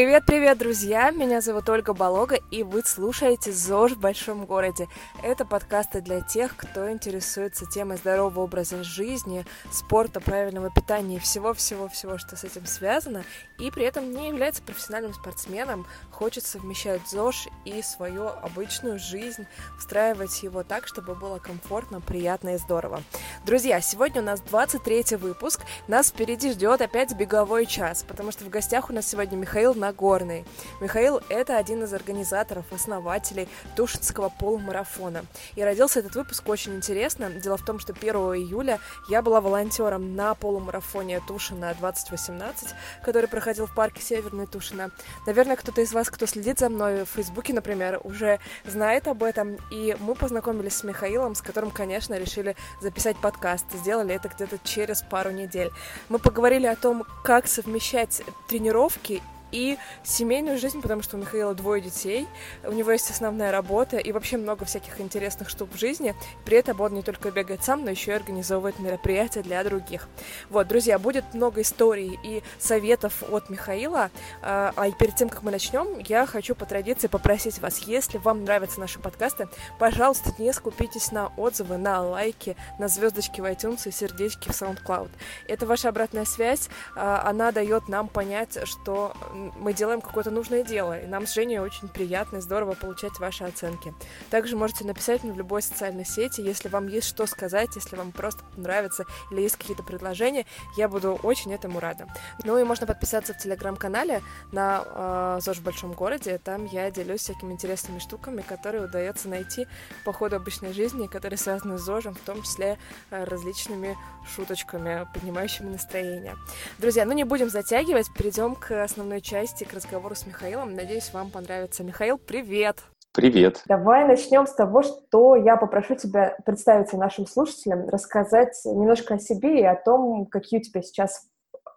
Привет-привет, друзья! Меня зовут Ольга Болога, и вы слушаете ЗОЖ в большом городе. Это подкасты для тех, кто интересуется темой здорового образа жизни, спорта, правильного питания и всего-всего-всего, что с этим связано, и при этом не является профессиональным спортсменом, хочет совмещать ЗОЖ и свою обычную жизнь, встраивать его так, чтобы было комфортно, приятно и здорово. Друзья, сегодня у нас 23 выпуск, нас впереди ждет опять беговой час, потому что в гостях у нас сегодня Михаил Нагорный. Михаил – это один из организаторов, основателей Тушинского полумарафона. И родился этот выпуск очень интересно. Дело в том, что 1 июля я была волонтером на полумарафоне Тушина 2018, который проходил в парке Северной Тушина. Наверное, кто-то из вас, кто следит за мной в Фейсбуке, например, уже знает об этом. И мы познакомились с Михаилом, с которым, конечно, решили записать подкаст. Сделали это где-то через пару недель. Мы поговорили о том, как совмещать тренировки и семейную жизнь, потому что у Михаила двое детей, у него есть основная работа и вообще много всяких интересных штук в жизни. При этом он не только бегает сам, но еще и организовывает мероприятия для других. Вот, друзья, будет много историй и советов от Михаила. А, а перед тем, как мы начнем, я хочу по традиции попросить вас, если вам нравятся наши подкасты, пожалуйста, не скупитесь на отзывы, на лайки, на звездочки в iTunes и сердечки в SoundCloud. Это ваша обратная связь, а, она дает нам понять, что мы делаем какое-то нужное дело, и нам с Женей очень приятно и здорово получать ваши оценки. Также можете написать мне в любой социальной сети, если вам есть что сказать, если вам просто нравится или есть какие-то предложения, я буду очень этому рада. Ну и можно подписаться в телеграм-канале на э, ЗОЖ в большом городе, там я делюсь всякими интересными штуками, которые удается найти по ходу обычной жизни, которые связаны с ЗОЖем, в том числе э, различными шуточками, поднимающими настроение. Друзья, ну не будем затягивать, перейдем к основной части, к разговору с Михаилом. Надеюсь, вам понравится. Михаил, привет! Привет. Давай начнем с того, что я попрошу тебя представиться нашим слушателям, рассказать немножко о себе и о том, какие у тебя сейчас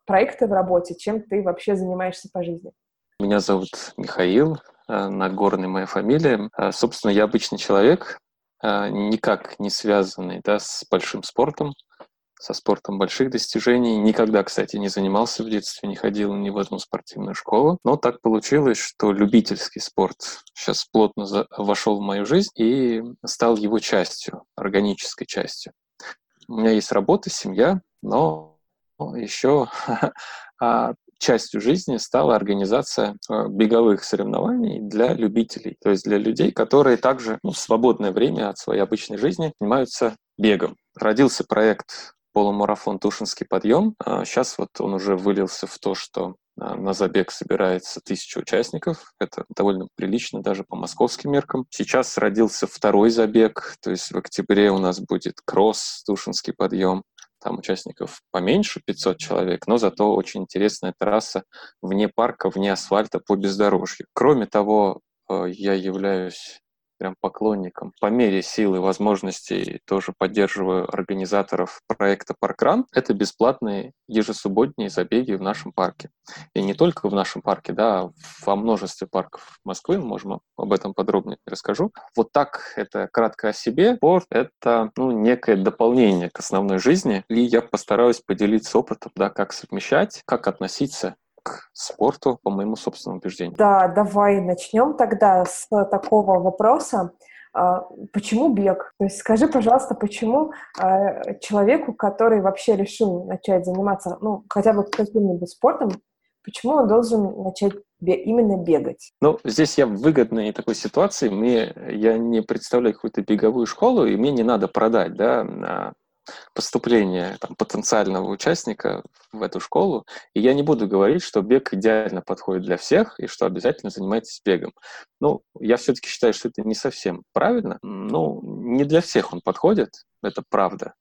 проекты в работе, чем ты вообще занимаешься по жизни. Меня зовут Михаил, э, Нагорный моя фамилия. Э, собственно, я обычный человек, э, никак не связанный да, с большим спортом со спортом больших достижений. Никогда, кстати, не занимался в детстве, не ходил ни в одну спортивную школу. Но так получилось, что любительский спорт сейчас плотно вошел в мою жизнь и стал его частью, органической частью. У меня есть работа, семья, но еще а, частью жизни стала организация а, беговых соревнований для любителей, то есть для людей, которые также ну, в свободное время от своей обычной жизни занимаются бегом. Родился проект полумарафон «Тушинский подъем». Сейчас а, вот он уже вылился в то, что а, на забег собирается тысяча участников. Это довольно прилично даже по московским меркам. Сейчас родился второй забег, то есть в октябре у нас будет кросс «Тушинский подъем». Там участников поменьше, 500 человек, но зато очень интересная трасса вне парка, вне асфальта по бездорожью. Кроме того, э, я являюсь прям поклонником. По мере силы возможностей тоже поддерживаю организаторов проекта «Паркран». Это бесплатные ежесубботние забеги в нашем парке. И не только в нашем парке, да, а во множестве парков Москвы, можем об этом подробнее расскажу. Вот так это кратко о себе. Спорт — это ну, некое дополнение к основной жизни, и я постараюсь поделиться опытом, да, как совмещать, как относиться к спорту, по моему собственному убеждению. Да, давай начнем тогда с такого вопроса. А, почему бег? То есть скажи, пожалуйста, почему а, человеку, который вообще решил начать заниматься, ну, хотя бы каким-нибудь спортом, почему он должен начать именно бегать? Ну, здесь я в выгодной такой ситуации. Мне, я не представляю какую-то беговую школу, и мне не надо продать, да, поступления там, потенциального участника в эту школу. И я не буду говорить, что бег идеально подходит для всех и что обязательно занимайтесь бегом. Ну, я все-таки считаю, что это не совсем правильно. Ну, не для всех он подходит, это правда.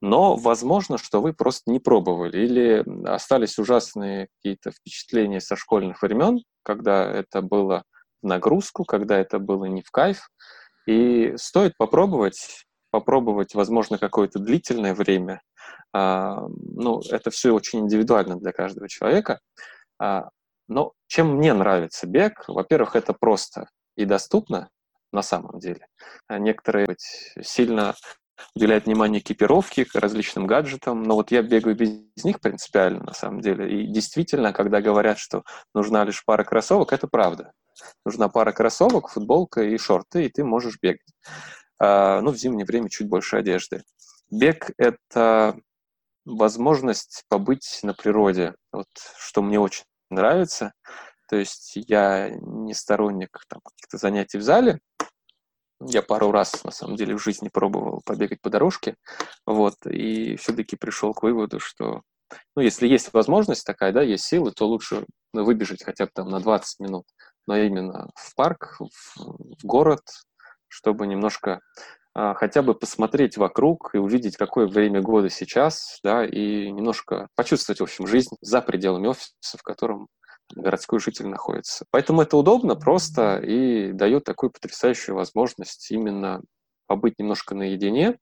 Но возможно, что вы просто не пробовали или остались ужасные какие-то впечатления со школьных времен, когда это было в нагрузку, когда это было не в кайф. И стоит попробовать, попробовать, возможно, какое-то длительное время. А, ну, это все очень индивидуально для каждого человека. А, но чем мне нравится бег? Во-первых, это просто и доступно на самом деле. А некоторые сильно уделяет внимание экипировке, к различным гаджетам, но вот я бегаю без них принципиально, на самом деле. И действительно, когда говорят, что нужна лишь пара кроссовок, это правда. Нужна пара кроссовок, футболка и шорты, и ты можешь бегать. А, ну, в зимнее время чуть больше одежды. Бег — это возможность побыть на природе, вот, что мне очень нравится. То есть я не сторонник там, каких-то занятий в зале. Я пару раз, на самом деле, в жизни пробовал побегать по дорожке. Вот, и все-таки пришел к выводу, что ну, если есть возможность такая, да, есть силы, то лучше выбежать хотя бы там на 20 минут, но именно в парк, в, в город, чтобы немножко а, хотя бы посмотреть вокруг и увидеть, какое время года сейчас, да, и немножко почувствовать, в общем, жизнь за пределами офиса, в котором городской житель находится. Поэтому это удобно, просто и дает такую потрясающую возможность именно побыть немножко наедине.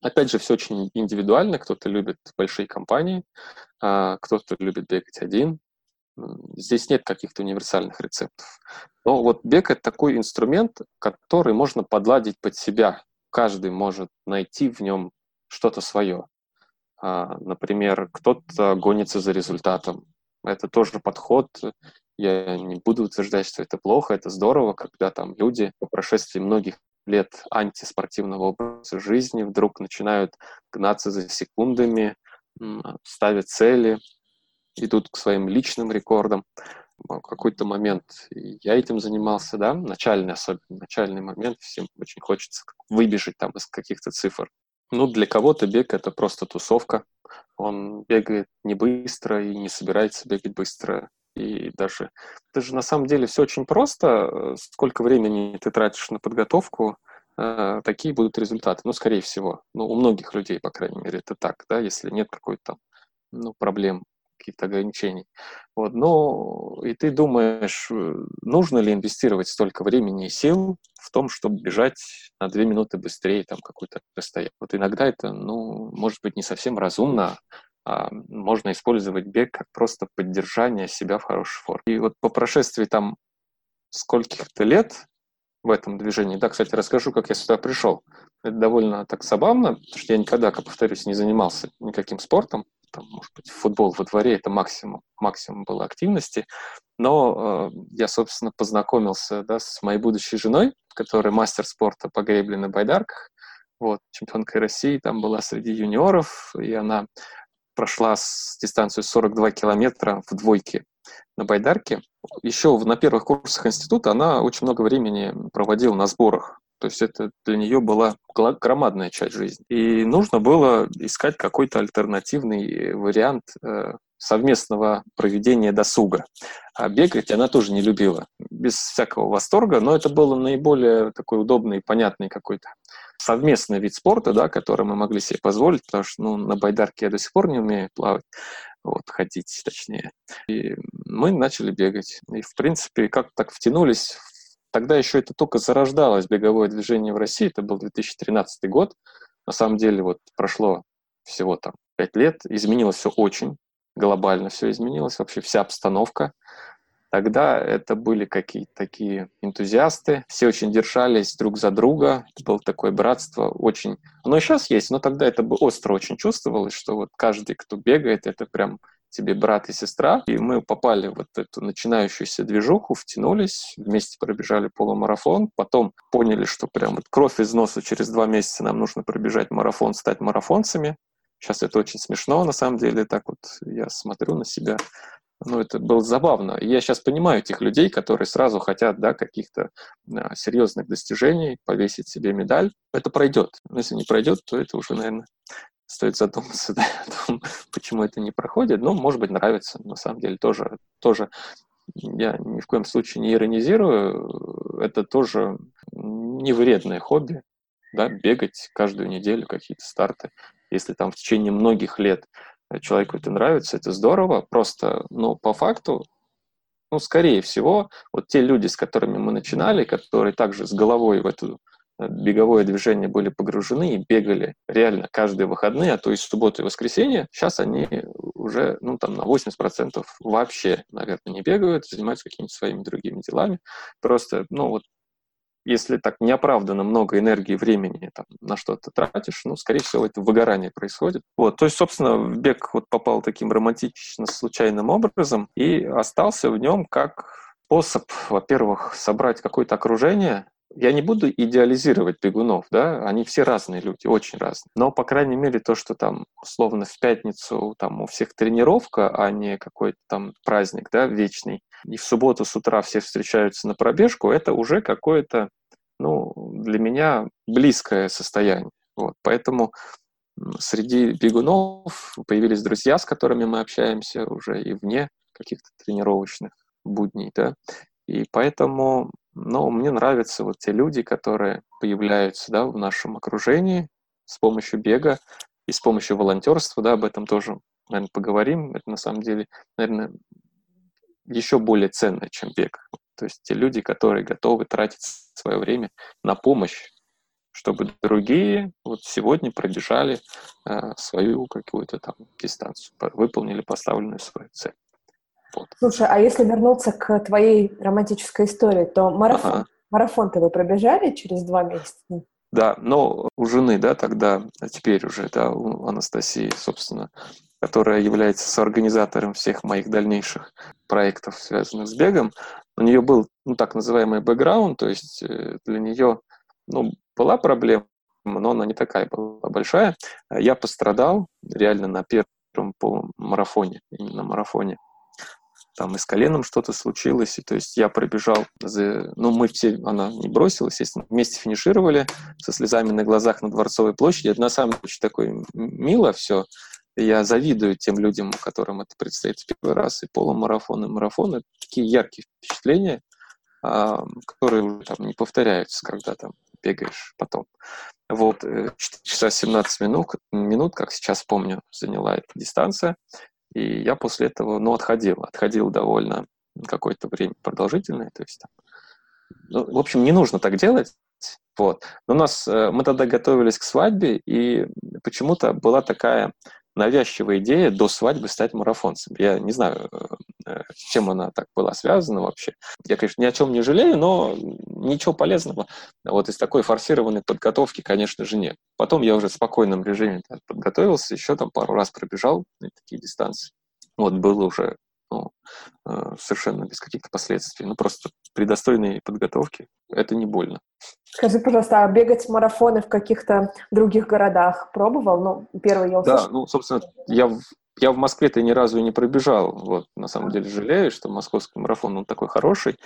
Опять же, все очень индивидуально. Кто-то любит большие компании, а, кто-то любит бегать один. Здесь нет каких-то универсальных рецептов. Но вот бег — это такой инструмент, который можно подладить под себя. Каждый может найти в нем что-то свое. А, например, кто-то гонится за результатом, это тоже подход. Я не буду утверждать, что это плохо, это здорово, когда там люди по прошествии многих лет антиспортивного образа жизни вдруг начинают гнаться за секундами, ставят цели, идут к своим личным рекордам. В какой-то момент я этим занимался, да, начальный особенно, начальный момент, всем очень хочется выбежать там из каких-то цифр. Ну, для кого-то бег — это просто тусовка. Он бегает не быстро и не собирается бегать быстро. И даже, даже на самом деле все очень просто. Сколько времени ты тратишь на подготовку, э, такие будут результаты. Ну, скорее всего. Ну, у многих людей, по крайней мере, это так, да, если нет какой-то там, ну, проблем каких-то ограничений. Вот, но и ты думаешь, э, нужно ли инвестировать столько времени и сил в том, чтобы бежать на две минуты быстрее там какой-то расстояние. Вот иногда это, ну, может быть, не совсем разумно, а можно использовать бег как просто поддержание себя в хорошей форме. И вот по прошествии там скольких-то лет в этом движении, да, кстати, расскажу, как я сюда пришел. Это довольно так забавно, потому что я никогда, как повторюсь, не занимался никаким спортом там, может быть, футбол во дворе это максимум, максимум было активности. Но э, я, собственно, познакомился да, с моей будущей женой, которая мастер спорта по гребле на байдарках. Вот, чемпионка России там была среди юниоров, и она прошла с дистанцию 42 километра в двойке на байдарке. Еще на первых курсах института она очень много времени проводила на сборах то есть это для нее была громадная часть жизни. И нужно было искать какой-то альтернативный вариант э, совместного проведения досуга. А бегать она тоже не любила, без всякого восторга, но это было наиболее такой удобный и понятный какой-то совместный вид спорта, да, который мы могли себе позволить, потому что ну, на байдарке я до сих пор не умею плавать, вот, ходить точнее. И мы начали бегать. И, в принципе, как так втянулись Тогда еще это только зарождалось беговое движение в России, это был 2013 год. На самом деле вот прошло всего там пять лет, изменилось все очень, глобально все изменилось, вообще вся обстановка. Тогда это были какие-то такие энтузиасты, все очень держались друг за друга, это было такое братство, очень... Оно и сейчас есть, но тогда это бы остро очень чувствовалось, что вот каждый, кто бегает, это прям тебе брат и сестра, и мы попали в вот эту начинающуюся движуху, втянулись, вместе пробежали полумарафон, потом поняли, что прям вот кровь из носа через два месяца нам нужно пробежать марафон, стать марафонцами. Сейчас это очень смешно, на самом деле, так вот я смотрю на себя. Ну, это было забавно. И я сейчас понимаю этих людей, которые сразу хотят, да, каких-то а, серьезных достижений, повесить себе медаль. Это пройдет. Но если не пройдет, то это уже, наверное, стоит задуматься да, о том, почему это не проходит. Ну, может быть, нравится, на самом деле, тоже, тоже я ни в коем случае не иронизирую, это тоже не вредное хобби, да, бегать каждую неделю какие-то старты. Если там в течение многих лет человеку это нравится, это здорово, просто, ну, по факту, ну, скорее всего, вот те люди, с которыми мы начинали, которые также с головой в эту беговое движение были погружены и бегали реально каждые выходные, а то и субботу и воскресенье. Сейчас они уже ну, там, на 80% вообще, наверное, не бегают, занимаются какими-то своими другими делами. Просто, ну вот, если так неоправданно много энергии и времени там, на что-то тратишь, ну, скорее всего, это выгорание происходит. Вот, то есть, собственно, бег вот попал таким романтично случайным образом и остался в нем как способ, во-первых, собрать какое-то окружение, я не буду идеализировать бегунов, да, они все разные люди, очень разные. Но, по крайней мере, то, что там, условно, в пятницу там у всех тренировка, а не какой-то там праздник, да, вечный, и в субботу с утра все встречаются на пробежку, это уже какое-то, ну, для меня близкое состояние. Вот, поэтому среди бегунов появились друзья, с которыми мы общаемся уже и вне каких-то тренировочных будней, да, и поэтому но мне нравятся вот те люди, которые появляются да, в нашем окружении с помощью бега и с помощью волонтерства, да, об этом тоже, наверное, поговорим. Это на самом деле, наверное, еще более ценно, чем бег. То есть те люди, которые готовы тратить свое время на помощь, чтобы другие вот сегодня пробежали э, свою какую-то там дистанцию, выполнили поставленную свою цель. Вот. Слушай, а если вернуться к твоей романтической истории, то марафон, ага. марафон-то вы пробежали через два месяца? Да, но у жены, да, тогда, а теперь уже, да, у Анастасии, собственно, которая является соорганизатором всех моих дальнейших проектов, связанных с бегом, у нее был, ну, так называемый бэкграунд, то есть э, для нее, ну, была проблема, но она не такая была большая. Я пострадал реально на первом полумарафоне, именно марафоне там и с коленом что-то случилось, и то есть я пробежал, за, ну мы все, она не бросилась, естественно, вместе финишировали со слезами на глазах на Дворцовой площади, это на самом деле очень такое мило все, я завидую тем людям, которым это предстоит в первый раз, и полумарафон, и марафон, это такие яркие впечатления, которые там не повторяются, когда там бегаешь потом. Вот, 4 э, часа 17 минут, минут, как сейчас помню, заняла эта дистанция. И я после этого, ну, отходил. Отходил довольно какое-то время продолжительное. То есть, там, ну, в общем, не нужно так делать. Вот. Но у нас, э, мы тогда готовились к свадьбе, и почему-то была такая навязчивая идея до свадьбы стать марафонцем. Я не знаю, э, с чем она так была связана вообще. Я, конечно, ни о чем не жалею, но ничего полезного вот из такой форсированной подготовки, конечно же, нет. Потом я уже в спокойном режиме подготовился, еще там пару раз пробежал на такие дистанции. Вот было уже ну, э, совершенно без каких-то последствий. Ну, просто при достойной подготовке это не больно. Скажи, пожалуйста, а бегать марафоны в каких-то других городах пробовал? Ну, первый я услышал. Да, ну, собственно, я в, я в Москве-то ни разу и не пробежал. Вот, на самом деле жалею, что московский марафон, он такой хороший,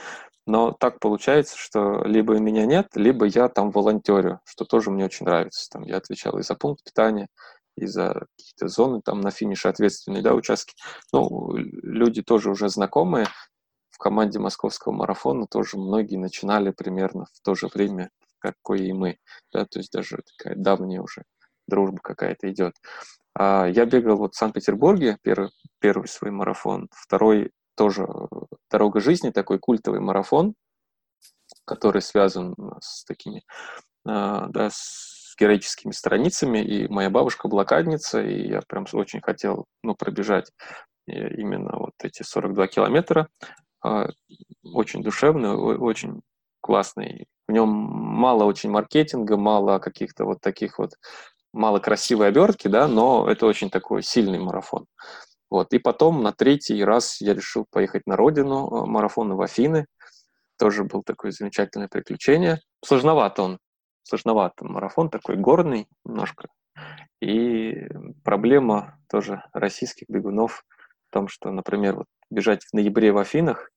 но так получается, что либо меня нет, либо я там волонтерю, что тоже мне очень нравится. Там я отвечал и за пункт питания, и за какие-то зоны там на финише ответственные, да, участки. Ну, люди тоже уже знакомые в команде московского марафона, тоже многие начинали примерно в то же время, какое и мы, да, то есть даже такая давняя уже дружба какая-то идет. А я бегал вот в Санкт-Петербурге, первый, первый свой марафон, второй тоже «Дорога жизни», такой культовый марафон, который связан с такими, а, да, с героическими страницами, и моя бабушка блокадница, и я прям очень хотел, ну, пробежать э, именно вот эти 42 километра. А, очень душевный, очень классный. В нем мало очень маркетинга, мало каких-то вот таких вот, мало красивой обертки, да, но это очень такой сильный марафон. Вот. И потом на третий раз я решил поехать на родину, э, марафон в Афины. Тоже был такое замечательное приключение. Сложновато он сложновато. Марафон такой горный немножко. И проблема тоже российских бегунов в том, что, например, вот бежать в ноябре в Афинах,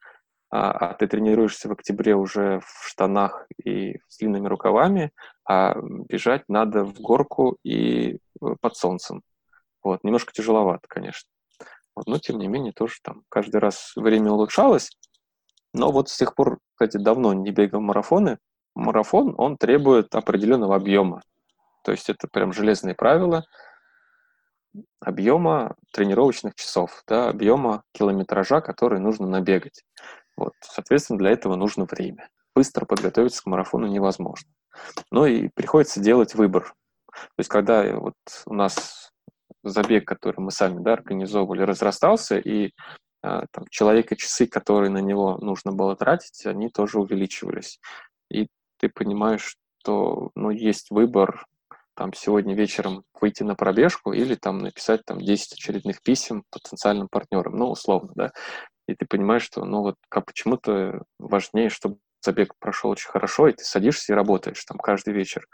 а, а ты тренируешься в октябре уже в штанах и с длинными рукавами, а бежать надо в горку и э, под солнцем. Вот, немножко тяжеловато, конечно. Вот, но, тем не менее, тоже там каждый раз время улучшалось. Но вот с тех пор, кстати, давно не бегал марафоны, марафон, он требует определенного объема. То есть это прям железные правила объема тренировочных часов, да, объема километража, который нужно набегать. Вот, соответственно, для этого нужно время. Быстро подготовиться к марафону невозможно. Ну и приходится делать выбор. То есть когда вот у нас забег, который мы сами да, организовывали, разрастался, и а, там, человека часы, которые на него нужно было тратить, они тоже увеличивались. Ты понимаешь, что ну, есть выбор там сегодня вечером выйти на пробежку или там написать там 10 очередных писем потенциальным партнерам, ну, условно, да. И ты понимаешь, что, ну, вот как почему-то важнее, чтобы забег прошел очень хорошо, и ты садишься и работаешь там каждый вечер.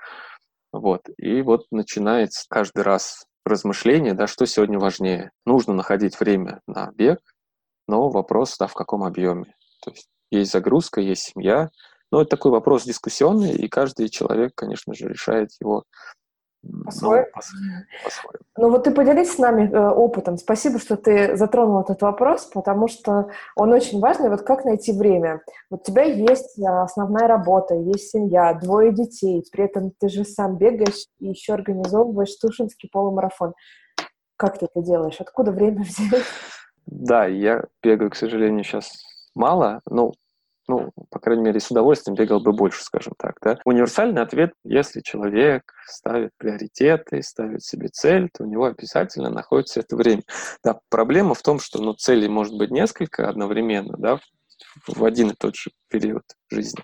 Вот. И вот начинается каждый раз размышление, да, что сегодня важнее. Нужно находить время на бег, но вопрос, да, в каком объеме. То есть есть загрузка, есть семья. Но это такой вопрос дискуссионный, и каждый человек, конечно же, решает его по-своему. Ну, ну вот ты поделись с нами э, опытом. Спасибо, что ты затронул этот вопрос, потому что он очень важный. Вот как найти время? Вот у тебя есть э, основная работа, есть семья, двое детей, при этом ты же сам бегаешь и еще организовываешь Тушинский полумарафон. Как ты это делаешь? Откуда время взять? Да, я бегаю, к сожалению, сейчас мало. Ну, ну, по крайней мере, с удовольствием бегал бы больше, скажем так. Да? Универсальный ответ, если человек ставит приоритеты, ставит себе цель, то у него обязательно находится это время. Да, проблема в том, что ну, целей может быть несколько одновременно, да, в один и тот же период жизни.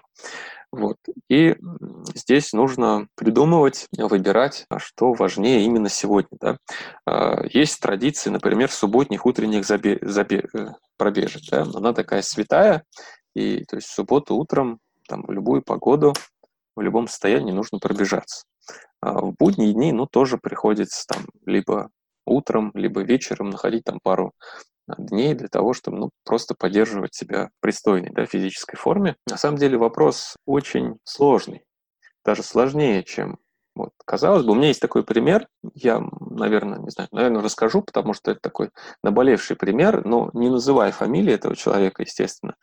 Вот. И здесь нужно придумывать, выбирать, а что важнее именно сегодня. Да? А, есть традиции, например, субботних утренних забе- забе- э, пробежек. Да? Она такая святая, и то есть в субботу утром, там, в любую погоду, в любом состоянии нужно пробежаться. А в будние дни, ну, тоже приходится там либо утром, либо вечером находить там пару дней для того, чтобы ну, просто поддерживать себя в пристойной да, физической форме. На самом деле вопрос очень сложный, даже сложнее, чем вот, казалось бы, у меня есть такой пример, я, наверное, не знаю, наверное, расскажу, потому что это такой наболевший пример, но не называя фамилии этого человека, естественно.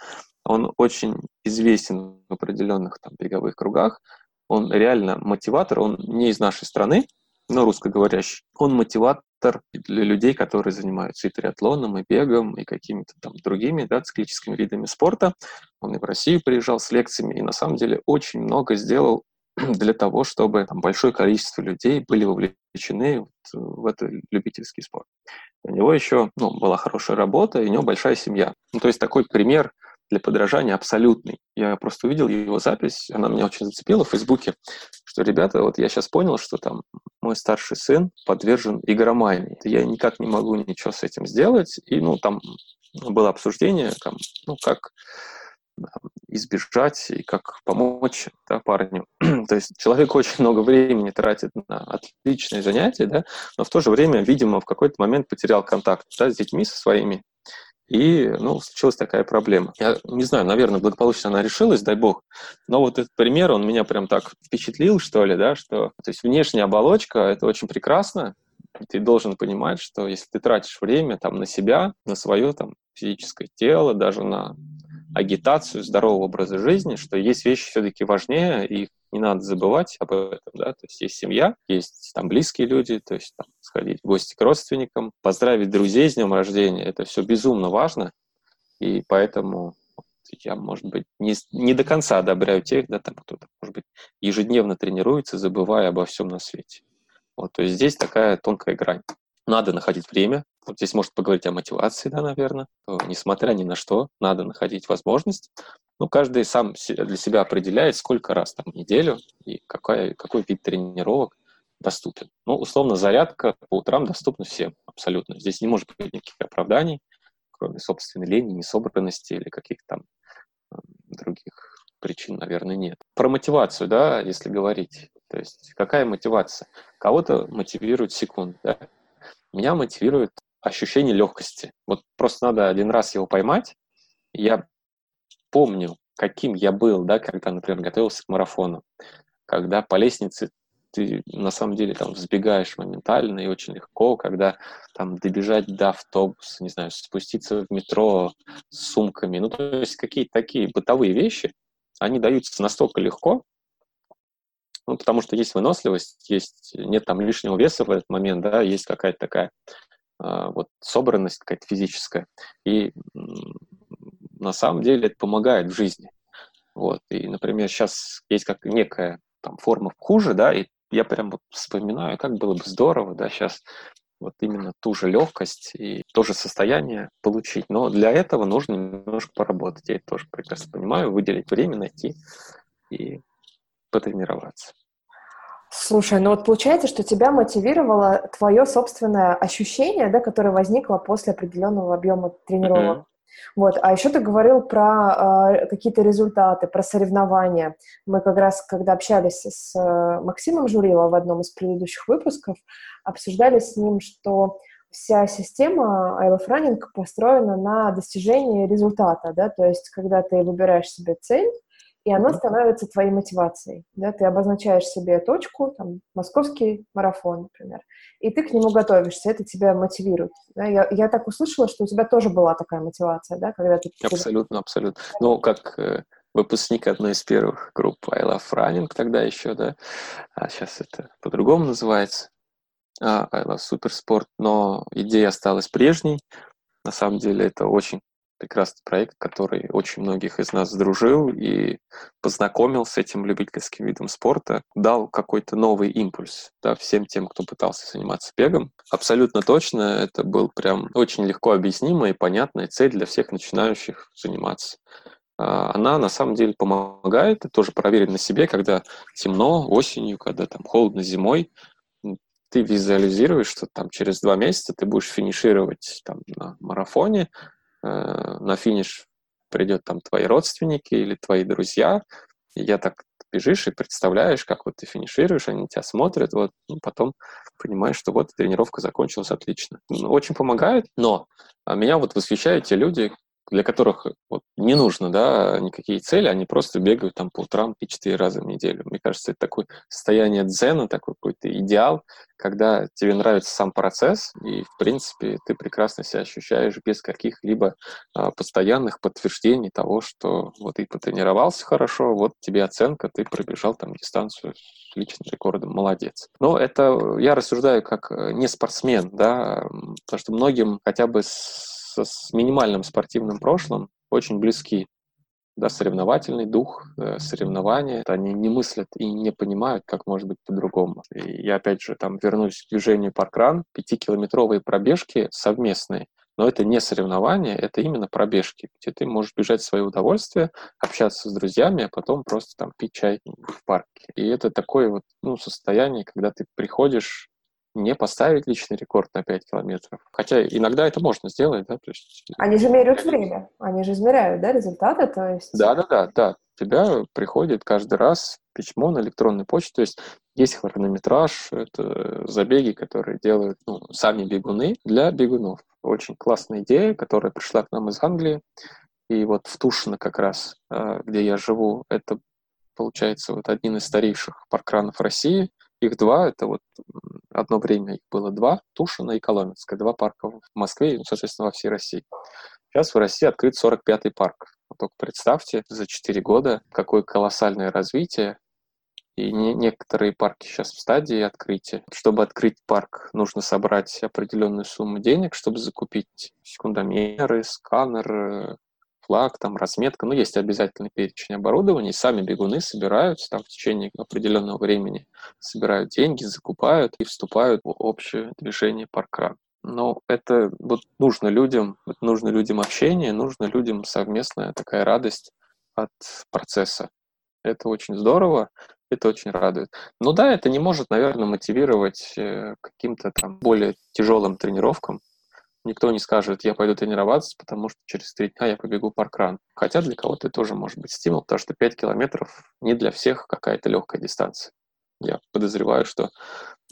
Он очень известен в определенных там беговых кругах, он реально мотиватор, он не из нашей страны, но русскоговорящий. Он мотиватор для людей, которые занимаются и триатлоном, и бегом, и какими-то там другими да, циклическими видами спорта. Он и в Россию приезжал с лекциями, и на самом деле очень много сделал для того, чтобы там, большое количество людей были вовлечены вот в этот любительский спорт. У него еще ну, была хорошая работа, и у него большая семья. Ну, то есть такой пример для подражания абсолютный. Я просто увидел его запись, она меня очень зацепила в Фейсбуке, что, ребята, вот я сейчас понял, что там мой старший сын подвержен игромании. Я никак не могу ничего с этим сделать. И, ну, там было обсуждение, там, ну, как избежать и как помочь да, парню. то есть человек очень много времени тратит на отличные занятия, да, но в то же время, видимо, в какой-то момент потерял контакт да, с детьми, со своими. И, ну, случилась такая проблема. Я не знаю, наверное, благополучно она решилась, дай бог. Но вот этот пример, он меня прям так впечатлил, что ли, да, что... То есть внешняя оболочка — это очень прекрасно. Ты должен понимать, что если ты тратишь время там на себя, на свое там физическое тело, даже на агитацию здорового образа жизни, что есть вещи все-таки важнее, и не надо забывать об этом, да, то есть есть семья, есть там близкие люди, то есть там, сходить в гости к родственникам, поздравить друзей с днем рождения, это все безумно важно, и поэтому я, может быть, не, не до конца одобряю тех, да, там кто-то, может быть, ежедневно тренируется, забывая обо всем на свете. Вот, то есть здесь такая тонкая грань. Надо находить время, вот здесь может поговорить о мотивации, да, наверное. Несмотря ни на что, надо находить возможность. Ну, каждый сам для себя определяет, сколько раз там в неделю и какой, какой вид тренировок доступен. Ну, условно, зарядка по утрам доступна всем абсолютно. Здесь не может быть никаких оправданий, кроме собственной лени, несобранности или каких-то там э, других причин, наверное, нет. Про мотивацию, да, если говорить. То есть какая мотивация? Кого-то мотивирует секунд, да? Меня мотивирует ощущение легкости. Вот просто надо один раз его поймать. Я помню, каким я был, да, когда, например, готовился к марафону, когда по лестнице ты на самом деле там взбегаешь моментально и очень легко, когда там добежать до автобуса, не знаю, спуститься в метро с сумками, ну, то есть какие-то такие бытовые вещи, они даются настолько легко, ну, потому что есть выносливость, есть, нет там лишнего веса в этот момент, да, есть какая-то такая а, вот собранность какая-то физическая. И на самом деле это помогает в жизни. Вот. И, например, сейчас есть как некая там форма хуже, да, и я прям вот вспоминаю, как было бы здорово, да, сейчас вот именно ту же легкость и то же состояние получить. Но для этого нужно немножко поработать. Я это тоже прекрасно понимаю, выделить время, найти и потренироваться. Слушай, ну вот получается, что тебя мотивировало твое собственное ощущение, да, которое возникло после определенного объема тренировок. Mm-hmm. Вот. А еще ты говорил про э, какие-то результаты, про соревнования. Мы как раз, когда общались с э, Максимом Журиловым в одном из предыдущих выпусков, обсуждали с ним, что вся система I Love Running построена на достижении результата, да, то есть когда ты выбираешь себе цель, и она становится твоей мотивацией. Да? Ты обозначаешь себе точку, там, московский марафон, например, и ты к нему готовишься, это тебя мотивирует. Да? Я, я так услышала, что у тебя тоже была такая мотивация, да, когда ты... Абсолютно, абсолютно. Ну, как э, выпускник одной из первых групп I Love Running тогда еще, да, а сейчас это по-другому называется, а, I Love Supersport, но идея осталась прежней. На самом деле это очень прекрасный проект, который очень многих из нас сдружил и познакомил с этим любительским видом спорта, дал какой-то новый импульс да, всем тем, кто пытался заниматься бегом. Абсолютно точно, это был прям очень легко объяснимая и понятная цель для всех начинающих заниматься. А, она на самом деле помогает, тоже проверить на себе, когда темно осенью, когда там холодно зимой, ты визуализируешь, что там через два месяца ты будешь финишировать там на марафоне, на финиш придет там твои родственники или твои друзья, и я так бежишь и представляешь, как вот ты финишируешь, они тебя смотрят, вот, ну, потом понимаешь, что вот тренировка закончилась отлично. Ну, очень помогает, но а, меня вот восхищают те люди, для которых вот, не нужно, да, никакие цели, они просто бегают там по утрам и четыре раза в неделю. Мне кажется, это такое состояние дзена, такой какой-то идеал, когда тебе нравится сам процесс, и, в принципе, ты прекрасно себя ощущаешь без каких-либо а, постоянных подтверждений того, что вот ты потренировался хорошо, вот тебе оценка, ты пробежал там дистанцию с личным рекордом, молодец. Но это я рассуждаю как э, не спортсмен, да, потому что многим хотя бы с с, с минимальным спортивным прошлым очень близки. Да, соревновательный дух, э, соревнования, они не мыслят и не понимают, как может быть по-другому. И я опять же там вернусь к движению паркран, пятикилометровые пробежки совместные, но это не соревнования, это именно пробежки, где ты можешь бежать в свое удовольствие, общаться с друзьями, а потом просто там пить чай в парке. И это такое вот ну, состояние, когда ты приходишь не поставить личный рекорд на 5 километров. Хотя иногда это можно сделать, да, то есть... Они же меряют время, они же измеряют, да, результаты, то есть... Да-да-да, да. Тебя приходит каждый раз письмо на электронную почту, то есть есть хронометраж, это забеги, которые делают ну, сами бегуны для бегунов. Очень классная идея, которая пришла к нам из Англии. И вот в Тушино как раз, а, где я живу, это получается вот один из старейших паркранов России – их два, это вот одно время их было два, Тушино и Коломенское, два парка в Москве и, ну, соответственно, во всей России. Сейчас в России открыт 45-й парк. Вот только представьте, за 4 года какое колоссальное развитие, и не, некоторые парки сейчас в стадии открытия. Чтобы открыть парк, нужно собрать определенную сумму денег, чтобы закупить секундомеры, сканер, флаг, там разметка, ну, есть обязательный перечень оборудования, и сами бегуны собираются там в течение определенного времени, собирают деньги, закупают и вступают в общее движение парка. Но это вот нужно людям, вот нужно людям общение, нужно людям совместная такая радость от процесса. Это очень здорово, это очень радует. Ну да, это не может, наверное, мотивировать э, каким-то там более тяжелым тренировкам, Никто не скажет, я пойду тренироваться, потому что через три дня я побегу паркран. Хотя для кого-то это тоже может быть стимул, потому что 5 километров не для всех какая-то легкая дистанция. Я подозреваю, что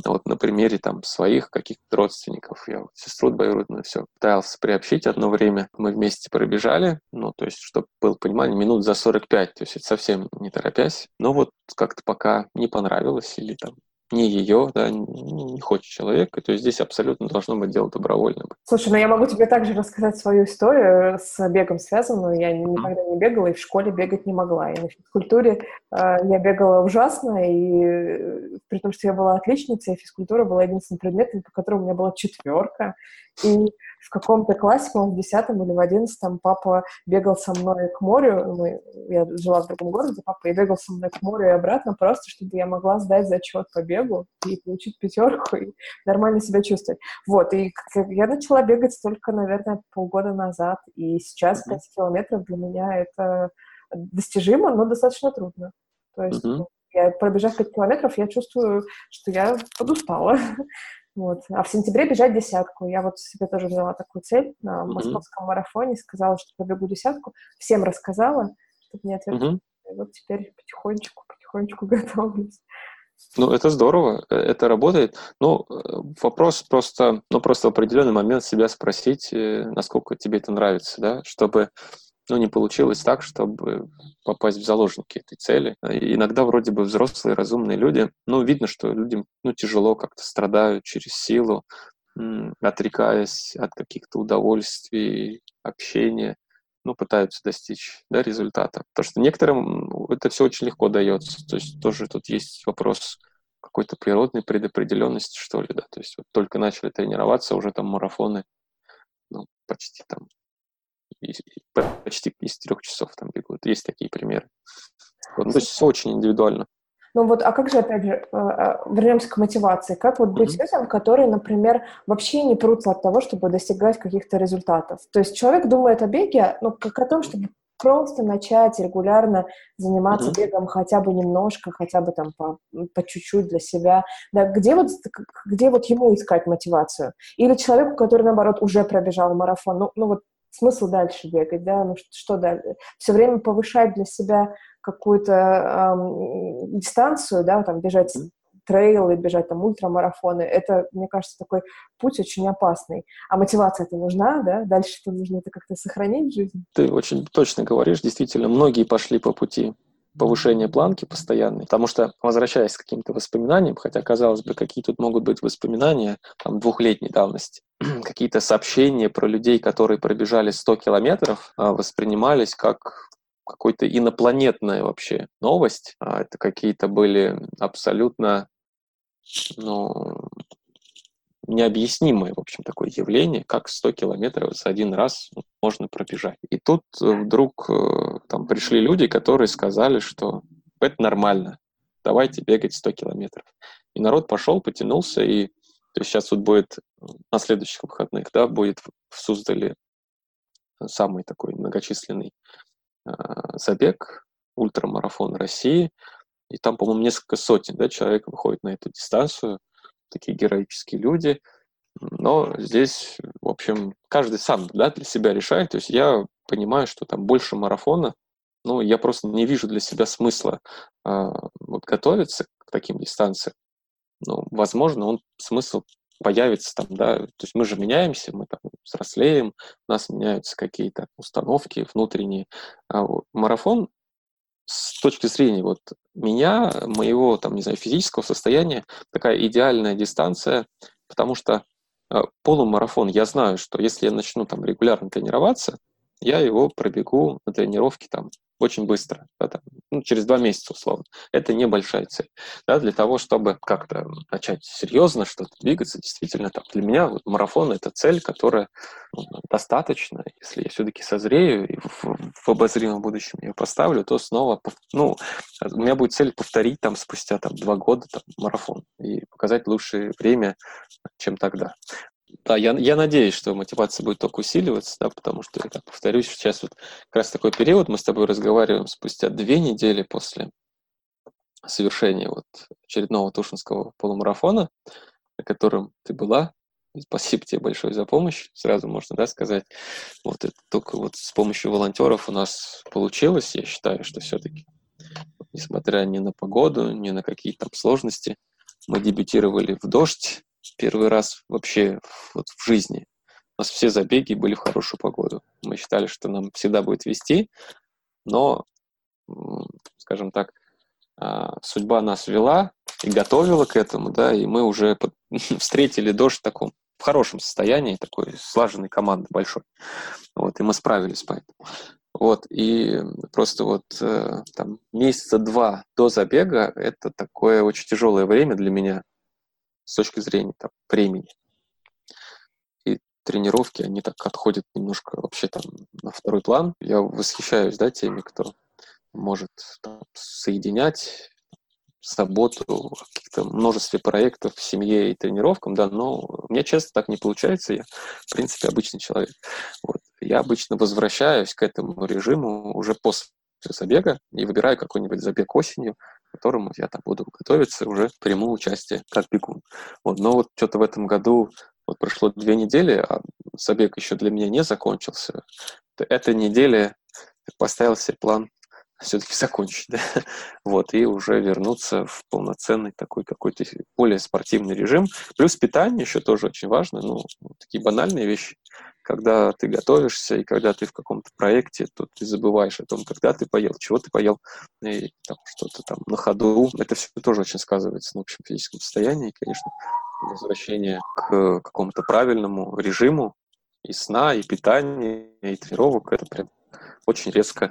вот на примере там своих каких-то родственников, я вот сестру двоюродную все пытался приобщить одно время, мы вместе пробежали, ну, то есть, чтобы было понимание, минут за 45, то есть это совсем не торопясь, но вот как-то пока не понравилось или там не ее, да, не хочет человек, то есть здесь абсолютно должно быть дело добровольным. Слушай, ну я могу тебе также рассказать свою историю с бегом связанную. Я никогда не бегала и в школе бегать не могла. И на физкультуре э, я бегала ужасно, и э, при том, что я была отличницей, физкультура была единственным предметом, по которому у меня была четверка. И в каком-то классе, по-моему, в десятом или в одиннадцатом папа бегал со мной к морю. Мы, я жила в другом городе, папа и бегал со мной к морю и обратно, просто чтобы я могла сдать зачет по бегу и получить пятерку и нормально себя чувствовать. Вот, и я начала бегать только, наверное, полгода назад, и сейчас 5 километров для меня это достижимо, но достаточно трудно. То есть mm-hmm. Я, пробежав 5 километров, я чувствую, что я подустала. Вот. А в сентябре бежать десятку. Я вот себе тоже взяла такую цель на московском mm-hmm. марафоне, сказала, что побегу десятку. Всем рассказала, чтобы не отвергли. Mm-hmm. И вот теперь потихонечку, потихонечку готовлюсь. Ну, это здорово, э, это работает. Ну, э, вопрос просто, ну, просто в определенный момент себя спросить, э, насколько тебе это нравится, да, чтобы ну, не получилось так, чтобы попасть в заложники этой цели. Иногда вроде бы взрослые, разумные люди, ну, видно, что людям, ну, тяжело как-то страдают через силу, отрекаясь от каких-то удовольствий, общения, ну, пытаются достичь да, результата. Потому что некоторым это все очень легко дается. То есть тоже тут есть вопрос какой-то природной предопределенности, что ли, да. То есть вот только начали тренироваться, уже там марафоны, ну, почти там почти из трех часов там бегут. Есть такие примеры. Вот, ну, то есть все очень индивидуально. Ну вот, а как же, опять же, э, э, вернемся к мотивации. Как вот быть mm-hmm. людям, которые, например, вообще не прутся от того, чтобы достигать каких-то результатов? То есть человек думает о беге, ну, как о том, чтобы просто начать регулярно заниматься mm-hmm. бегом хотя бы немножко, хотя бы там по, по чуть-чуть для себя. Да, где вот, где вот ему искать мотивацию? Или человеку, который, наоборот, уже пробежал марафон, ну, ну вот смысл дальше бегать, да, ну что, дальше? Все время повышать для себя какую-то эм, дистанцию, да, там бежать трейлы, бежать там ультрамарафоны, это, мне кажется, такой путь очень опасный. А мотивация это нужна, да? Дальше что нужно это как-то сохранить в жизни. Ты очень точно говоришь, действительно, многие пошли по пути повышения планки постоянной, потому что, возвращаясь к каким-то воспоминаниям, хотя, казалось бы, какие тут могут быть воспоминания там, двухлетней давности, какие-то сообщения про людей, которые пробежали 100 километров, а, воспринимались как какой-то инопланетная вообще новость. А, это какие-то были абсолютно ну, необъяснимое, в общем, такое явление, как 100 километров за один раз можно пробежать. И тут э, вдруг э, там пришли люди, которые сказали, что это нормально, давайте бегать 100 километров. И народ пошел, потянулся, и то есть сейчас вот будет на следующих выходных, да, будет в Суздале самый такой многочисленный э, забег, ультрамарафон России, и там, по-моему, несколько сотен да, человек выходит на эту дистанцию, такие героические люди. Но здесь, в общем, каждый сам да, для себя решает. То есть я понимаю, что там больше марафона, ну, я просто не вижу для себя смысла э, вот, готовиться к таким дистанциям. Ну, возможно, он смысл появится там, да, то есть мы же меняемся, мы там взрослеем, у нас меняются какие-то установки внутренние. А вот марафон с точки зрения вот меня, моего, там, не знаю, физического состояния, такая идеальная дистанция, потому что э, полумарафон, я знаю, что если я начну там регулярно тренироваться, я его пробегу на тренировке там очень быстро, да, там, ну, через два месяца условно. Это небольшая цель. Да, для того, чтобы как-то начать серьезно что-то двигаться, действительно, там, для меня вот, марафон — это цель, которая ну, достаточно. Если я все-таки созрею и в, в обозримом будущем ее поставлю, то снова, ну, у меня будет цель повторить там спустя там, два года там, марафон и показать лучшее время, чем тогда. Да, я, я надеюсь, что мотивация будет только усиливаться, да, потому что, я так повторюсь, сейчас вот как раз такой период, мы с тобой разговариваем спустя две недели после совершения вот очередного Тушинского полумарафона, на котором ты была. Спасибо тебе большое за помощь, сразу можно да, сказать. Вот это только вот с помощью волонтеров у нас получилось. Я считаю, что все-таки, несмотря ни на погоду, ни на какие-то сложности, мы дебютировали в дождь, первый раз вообще вот в жизни. У нас все забеги были в хорошую погоду. Мы считали, что нам всегда будет вести, но, скажем так, а, судьба нас вела и готовила к этому, да, и мы уже под... встретили дождь в таком в хорошем состоянии, такой слаженной команды большой. Вот, и мы справились поэтому. Вот, и просто вот э, там месяца два до забега это такое очень тяжелое время для меня, с точки зрения там, времени. И тренировки, они так отходят немножко вообще там на второй план. Я восхищаюсь, да, теми, кто может там, соединять заботу о каких-то множестве проектов в семье и тренировкам, да, но у меня часто так не получается, я, в принципе, обычный человек. Вот. Я обычно возвращаюсь к этому режиму уже после забега и выбираю какой-нибудь забег осенью, которому я там буду готовиться, уже приму участие как бегун. Вот, но вот что-то в этом году вот прошло две недели, а забег еще для меня не закончился. Эта неделя поставил себе план все-таки закончить, да? вот, и уже вернуться в полноценный такой какой-то более спортивный режим. Плюс питание еще тоже очень важно, ну, такие банальные вещи. Когда ты готовишься и когда ты в каком-то проекте, то ты забываешь о том, когда ты поел, чего ты поел, и там, что-то там на ходу. Это все тоже очень сказывается на общем физическом состоянии, и, конечно, возвращение к какому-то правильному режиму и сна, и питания, и тренировок, это прям очень резко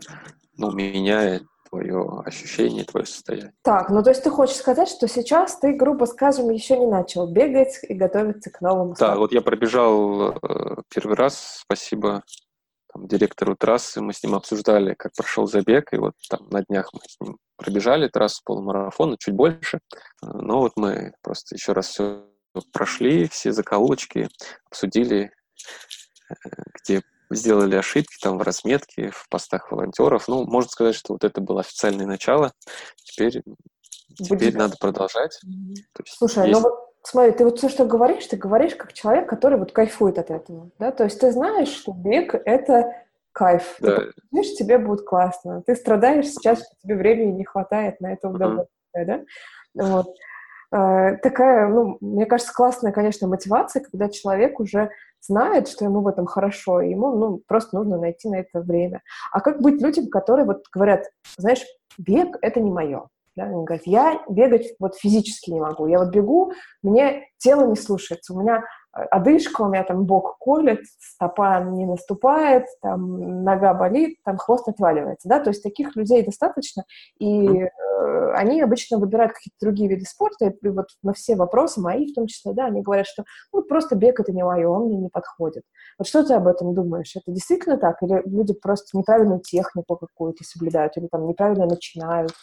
ну, меняет твое ощущение, твое состояние. Так, ну то есть ты хочешь сказать, что сейчас ты, грубо скажем, еще не начал бегать и готовиться к новому Да, вот я пробежал э, первый раз, спасибо там, директору трассы, мы с ним обсуждали, как прошел забег, и вот там на днях мы с ним пробежали трассу полумарафона, чуть больше, но вот мы просто еще раз все прошли, все закоулочки, обсудили, э, где сделали ошибки там в разметке, в постах волонтеров. Ну, можно сказать, что вот это было официальное начало. Теперь, теперь надо продолжать. есть Слушай, ну есть... ну вот смотри, ты вот все, что говоришь, ты говоришь как человек, который вот кайфует от этого, да? То есть ты знаешь, что бег — это кайф. Да. Ты понимаешь, тебе будет классно. Ты страдаешь сейчас, что тебе времени не хватает на это удовольствие, mm-hmm. да? Вот. Э, такая, ну, мне кажется, классная, конечно, мотивация, когда человек уже знает, что ему в этом хорошо, и ему, ну, просто нужно найти на это время. А как быть людям, которые вот говорят, знаешь, бег — это не мое. Да? Они говорят, я бегать вот физически не могу. Я вот бегу, мне тело не слушается. У меня одышка, у меня там бок колет, стопа не наступает, там нога болит, там хвост отваливается. Да? То есть таких людей достаточно, и э, они обычно выбирают какие-то другие виды спорта, и вот на все вопросы, мои в том числе, да, они говорят, что ну, просто бег это не мое, он мне не подходит. Вот что ты об этом думаешь? Это действительно так? Или люди просто неправильную технику какую-то соблюдают, или там неправильно начинают?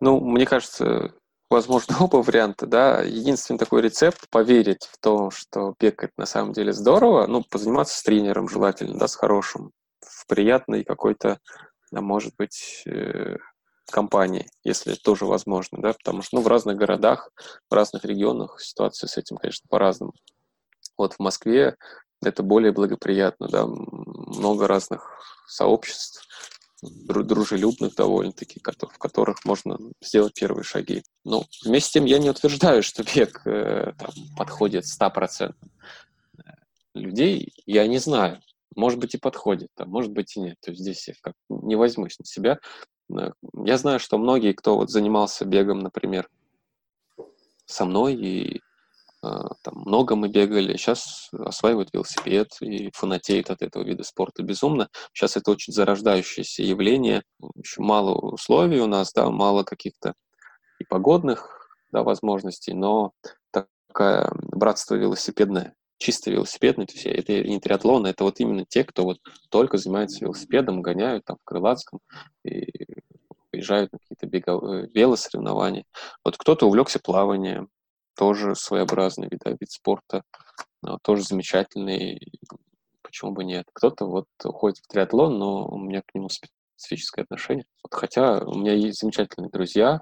Ну, мне кажется, возможно, оба варианта, да. Единственный такой рецепт — поверить в то, что бег — это на самом деле здорово, ну, позаниматься с тренером желательно, да, с хорошим, в приятной какой-то, а может быть, э, компании, если тоже возможно, да, потому что, ну, в разных городах, в разных регионах ситуация с этим, конечно, по-разному. Вот в Москве это более благоприятно, да, много разных сообществ, дружелюбных довольно-таки, в которых можно сделать первые шаги. Но вместе с тем я не утверждаю, что бег э, там, подходит 100% людей. Я не знаю. Может быть и подходит, а может быть и нет. То есть здесь я как не возьмусь на себя. Э, я знаю, что многие, кто вот занимался бегом, например, со мной и там много мы бегали, сейчас осваивают велосипед и фанатеют от этого вида спорта безумно. Сейчас это очень зарождающееся явление, еще мало условий у нас, да, мало каких-то и погодных да, возможностей, но такое братство велосипедное, чисто велосипедное, то есть это не триатлон, это вот именно те, кто вот только занимается велосипедом, гоняют там в Крылатском и приезжают на какие-то беговые велосоревнования. Вот кто-то увлекся плаванием, тоже своеобразный вид, вид спорта, а, тоже замечательный, почему бы нет. Кто-то вот уходит в триатлон, но у меня к нему специфическое отношение. Вот, хотя у меня есть замечательные друзья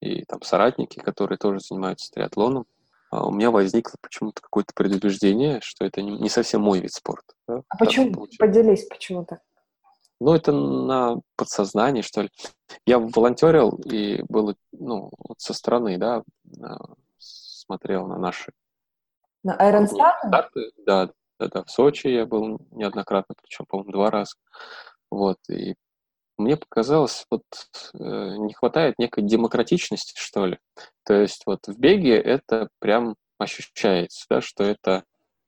и там соратники, которые тоже занимаются триатлоном, а у меня возникло почему-то какое-то предубеждение, что это не совсем мой вид спорта. Да? А почему? Поделись, почему то Ну, это на подсознании, что ли. Я волонтерил и был, ну, вот со стороны, да, смотрел на наши на Iron Старты? Да, да, да, в Сочи я был неоднократно, причем, по-моему, два раза. Вот, и мне показалось, вот э, не хватает некой демократичности, что ли. То есть вот в беге это прям ощущается, да, что это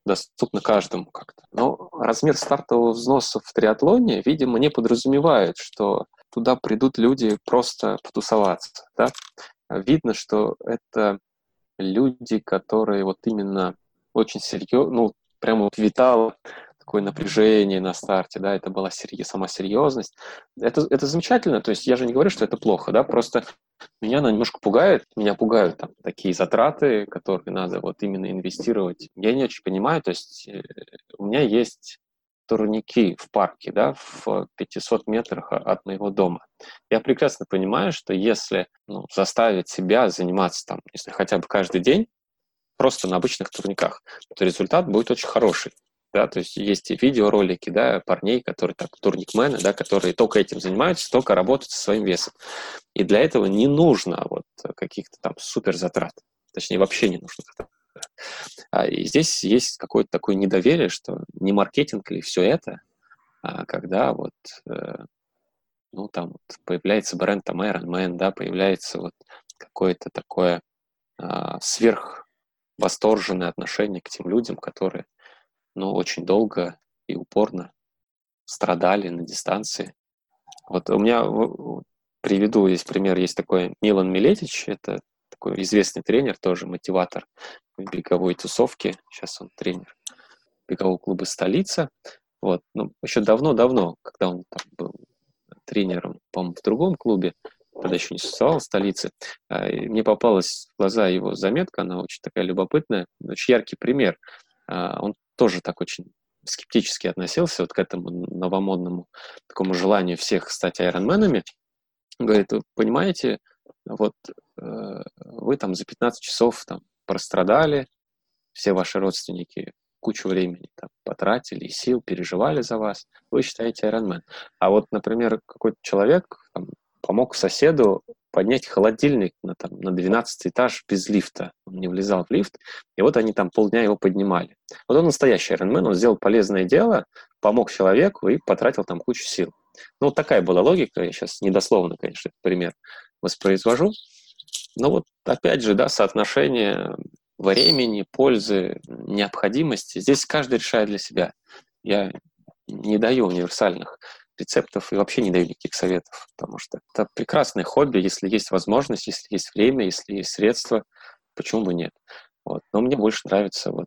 доступно каждому как-то. Но размер стартового взноса в триатлоне, видимо, не подразумевает, что туда придут люди просто потусоваться. Да? Видно, что это люди, которые вот именно очень серьезно, ну, прямо вот витало такое напряжение на старте, да, это была серьез, сама серьезность. Это, это замечательно, то есть я же не говорю, что это плохо, да, просто меня она немножко пугает, меня пугают там такие затраты, которые надо вот именно инвестировать. Я не очень понимаю, то есть э, у меня есть турники в парке, да, в 500 метрах от моего дома. Я прекрасно понимаю, что если ну, заставить себя заниматься там, если хотя бы каждый день, просто на обычных турниках, то результат будет очень хороший. Да, то есть есть и видеоролики, да, парней, которые так, турникмены, да, которые только этим занимаются, только работают со своим весом. И для этого не нужно вот каких-то там супер затрат. Точнее, вообще не нужно и здесь есть какое-то такое недоверие, что не маркетинг ли все это, а когда вот, э, ну, там вот появляется бренд там Iron Man, да, появляется вот какое-то такое а, сверх восторженное отношение к тем людям, которые, ну, очень долго и упорно страдали на дистанции. Вот у меня приведу здесь пример, есть такой Милан Милетич, это такой известный тренер, тоже мотиватор в беговой тусовке. Сейчас он тренер бегового клуба «Столица». Вот. Ну, еще давно-давно, когда он там был тренером, по-моему, в другом клубе, тогда еще не существовало столицы, а, мне попалась в глаза его заметка, она очень такая любопытная, очень яркий пример. А, он тоже так очень скептически относился вот к этому новомодному такому желанию всех стать айронменами. Говорит, вы понимаете, вот э, вы там за 15 часов там прострадали, все ваши родственники кучу времени там, потратили, сил, переживали за вас, вы считаете Ironman. А вот, например, какой-то человек там, помог соседу поднять холодильник на, там, на 12 этаж без лифта. Он не влезал в лифт, и вот они там полдня его поднимали. Вот он настоящий Ironman, он сделал полезное дело, помог человеку и потратил там кучу сил. Ну, вот такая была логика, я сейчас недословно, конечно, пример воспроизвожу. Но вот опять же, да, соотношение времени, пользы, необходимости. Здесь каждый решает для себя. Я не даю универсальных рецептов и вообще не даю никаких советов, потому что это прекрасное хобби, если есть возможность, если есть время, если есть средства, почему бы нет. Вот. Но мне больше нравится вот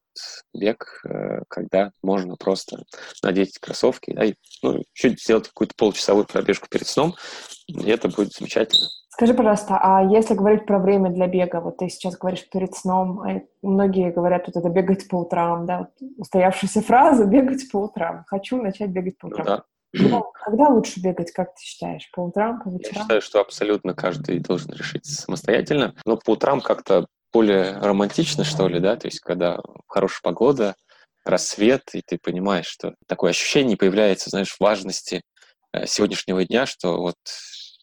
бег, э, когда можно просто надеть кроссовки, да, и, ну, чуть сделать какую-то полчасовую пробежку перед сном, и это будет замечательно. Скажи, пожалуйста, а если говорить про время для бега, вот ты сейчас говоришь перед сном, а многие говорят, вот это бегать по утрам, да, устоявшаяся фраза «бегать по утрам». Хочу начать бегать по утрам. Ну, да. Когда, лучше бегать, как ты считаешь? По утрам, по вечерам? Я считаю, что абсолютно каждый должен решить самостоятельно. Но по утрам как-то более романтично, что ли, да, то есть когда хорошая погода, рассвет, и ты понимаешь, что такое ощущение появляется, знаешь, важности э, сегодняшнего дня, что вот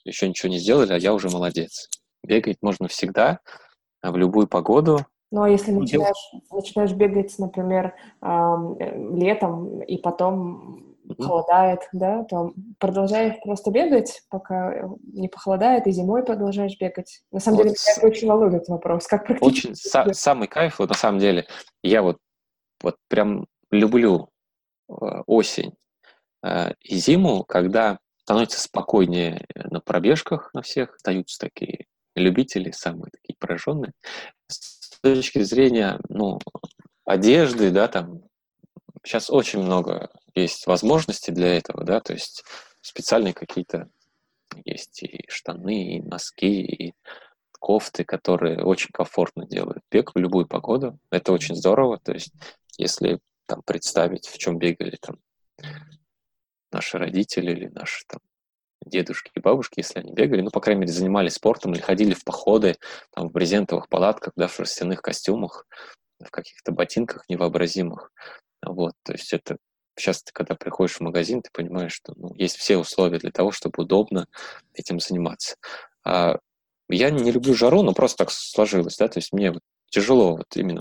еще ничего не сделали, а я уже молодец. Бегать можно всегда, а в любую погоду. Ну, а если начинаешь, начинаешь бегать, например, э, летом, и потом mm-hmm. холодает, да, то продолжаешь просто бегать, пока не похолодает, и зимой продолжаешь бегать. На самом вот деле, меня очень волнует вопрос. Как практически... Очень са- самый кайф, вот на самом деле, я вот, вот прям люблю э, осень э, и зиму, когда становится спокойнее на пробежках на всех, остаются такие любители, самые такие пораженные. С точки зрения, ну, одежды, да, там, сейчас очень много есть возможностей для этого, да, то есть специальные какие-то есть и штаны, и носки, и кофты, которые очень комфортно делают бег в любую погоду. Это очень здорово. То есть, если там представить, в чем бегали там наши родители или наши там дедушки и бабушки, если они бегали, ну, по крайней мере, занимались спортом или ходили в походы там, в брезентовых палатках, да, в шерстяных костюмах, в каких-то ботинках невообразимых. Вот, то есть это сейчас, ты, когда приходишь в магазин, ты понимаешь, что ну, есть все условия для того, чтобы удобно этим заниматься. А я не люблю жару, но просто так сложилось, да, то есть мне вот тяжело вот именно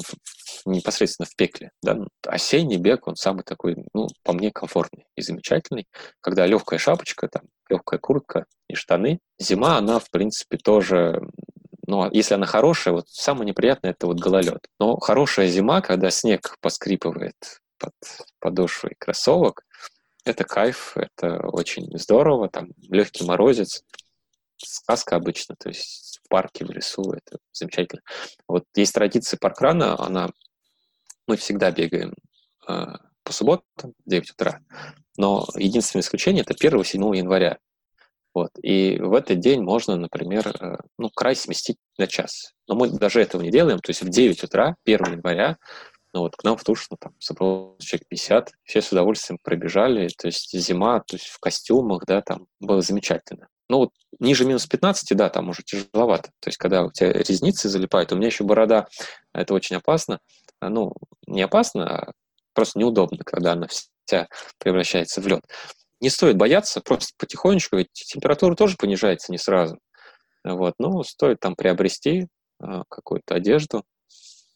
непосредственно в пекле. Да? Осенний бег, он самый такой, ну, по мне, комфортный и замечательный, когда легкая шапочка, там, легкая куртка и штаны. Зима, она, в принципе, тоже ну, а если она хорошая, вот самое неприятное это вот гололед. Но хорошая зима, когда снег поскрипывает под подошвой кроссовок, это кайф, это очень здорово, там легкий морозец, сказка обычно, то есть в парке, в лесу, это замечательно. Вот есть традиция паркрана, она, мы всегда бегаем э, по субботам в 9 утра, но единственное исключение это 1-7 января. Вот. И в этот день можно, например, э, ну, край сместить на час. Но мы даже этого не делаем. То есть в 9 утра, 1 января, Но вот к нам в Тушино там собралось человек 50, все с удовольствием пробежали, то есть зима, то есть в костюмах, да, там было замечательно. Ну вот ниже минус 15, да, там уже тяжеловато. То есть когда у тебя резницы залипают, у меня еще борода, это очень опасно. А, ну, не опасно, а просто неудобно, когда она вся превращается в лед. Не стоит бояться, просто потихонечку, ведь температура тоже понижается не сразу. Вот, ну, стоит там приобрести э, какую-то одежду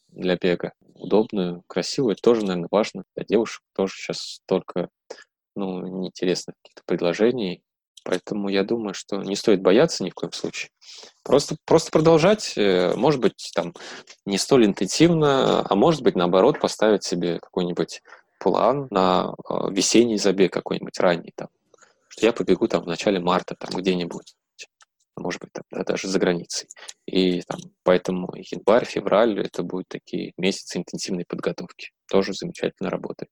для бега, удобную, красивую, это тоже, наверное, важно. Для девушек тоже сейчас столько, ну, неинтересных каких-то предложений, Поэтому я думаю, что не стоит бояться ни в коем случае. Просто, просто продолжать, э, может быть, там не столь интенсивно, а может быть, наоборот, поставить себе какой-нибудь план на э, весенний забег какой-нибудь ранний, там, что я побегу там в начале марта, там где-нибудь, может быть, там, да, даже за границей. И там, поэтому январь, февраль – это будут такие месяцы интенсивной подготовки. Тоже замечательно работает.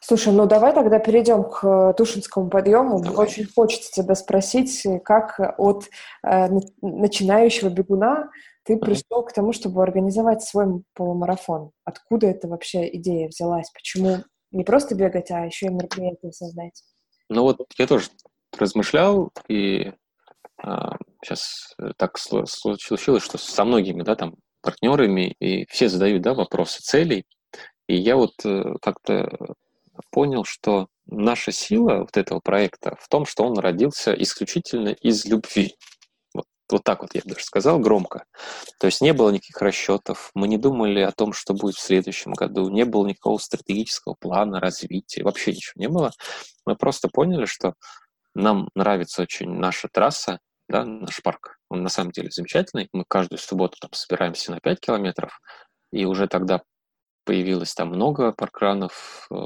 Слушай, ну давай тогда перейдем к э, Тушинскому подъему. Давай. Очень хочется тебя спросить, как от э, начинающего бегуна ты пришел к тому, чтобы организовать свой полумарафон. Откуда эта вообще идея взялась? Почему не просто бегать, а еще и мероприятие создать? Ну вот я тоже размышлял, и а, сейчас так случилось, что со многими, да, там, партнерами, и все задают, да, вопросы целей, и я вот э, как-то понял, что наша сила вот этого проекта в том, что он родился исключительно из любви. Вот, вот так вот я даже сказал громко. То есть не было никаких расчетов, мы не думали о том, что будет в следующем году, не было никакого стратегического плана развития, вообще ничего не было. Мы просто поняли, что нам нравится очень наша трасса, да, наш парк. Он на самом деле замечательный. Мы каждую субботу там собираемся на 5 километров, и уже тогда появилось там много паркранов, э,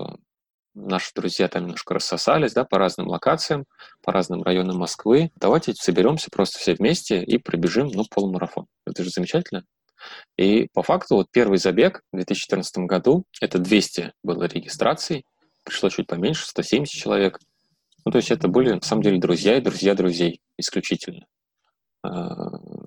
наши друзья там немножко рассосались, да, по разным локациям, по разным районам Москвы. Давайте соберемся просто все вместе и пробежим, ну, полумарафон. Это же замечательно. И по факту вот первый забег в 2014 году, это 200 было регистраций, пришло чуть поменьше, 170 человек. Ну, то есть это были, на самом деле, друзья и друзья друзей исключительно. А,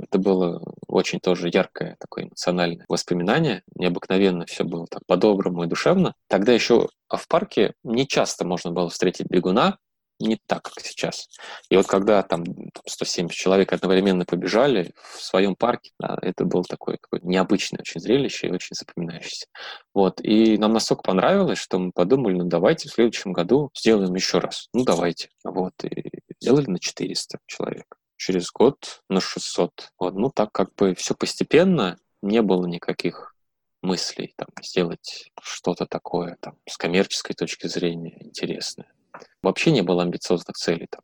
это было очень тоже яркое такое эмоциональное воспоминание. Необыкновенно все было так по-доброму и душевно. Тогда еще в парке не часто можно было встретить бегуна, не так, как сейчас. И вот когда там 170 человек одновременно побежали в своем парке, да, это было такое, необычное очень зрелище и очень запоминающееся. Вот. И нам настолько понравилось, что мы подумали, ну давайте в следующем году сделаем еще раз. Ну давайте. Вот. И сделали на 400 человек через год на 600. Вот. Ну, так как бы все постепенно, не было никаких мыслей там, сделать что-то такое там, с коммерческой точки зрения интересное. Вообще не было амбициозных целей. Там.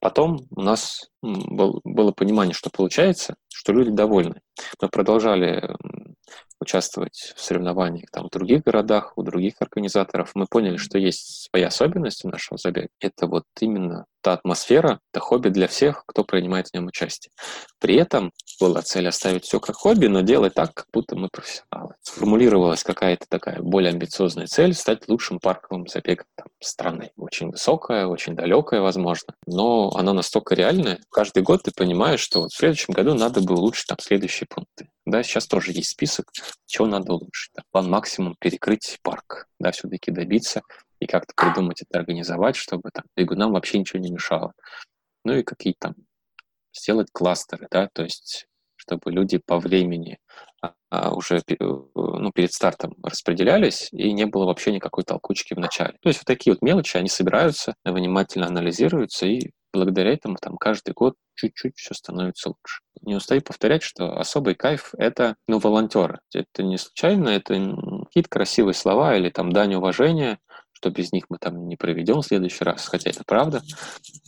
Потом у нас был, было понимание, что получается, что люди довольны. Мы продолжали участвовать в соревнованиях там, в других городах, у других организаторов. Мы поняли, что есть своя особенность у нашего забега. Это вот именно та атмосфера, это хобби для всех, кто принимает в нем участие. При этом была цель оставить все как хобби, но делать так, как будто мы профессионалы. Сформулировалась какая-то такая более амбициозная цель стать лучшим парковым забегом страны. Очень высокая, очень далекая, возможно, но она настолько реальная. Каждый год ты понимаешь, что вот в следующем году надо бы улучшить там следующие пункты. Да, сейчас тоже есть список, чего надо улучшить. Да. План максимум перекрыть парк, да, все-таки добиться и как-то придумать это, организовать, чтобы там бегунам вообще ничего не мешало. Ну и какие там сделать кластеры, да, то есть чтобы люди по времени а, уже ну, перед стартом распределялись, и не было вообще никакой толкучки в начале. То есть вот такие вот мелочи, они собираются, внимательно анализируются, и благодаря этому там каждый год чуть-чуть все становится лучше. Не устаю повторять, что особый кайф — это, ну, волонтеры. Это не случайно, это какие-то красивые слова или там дань уважения, что без них мы там не проведем в следующий раз, хотя это правда.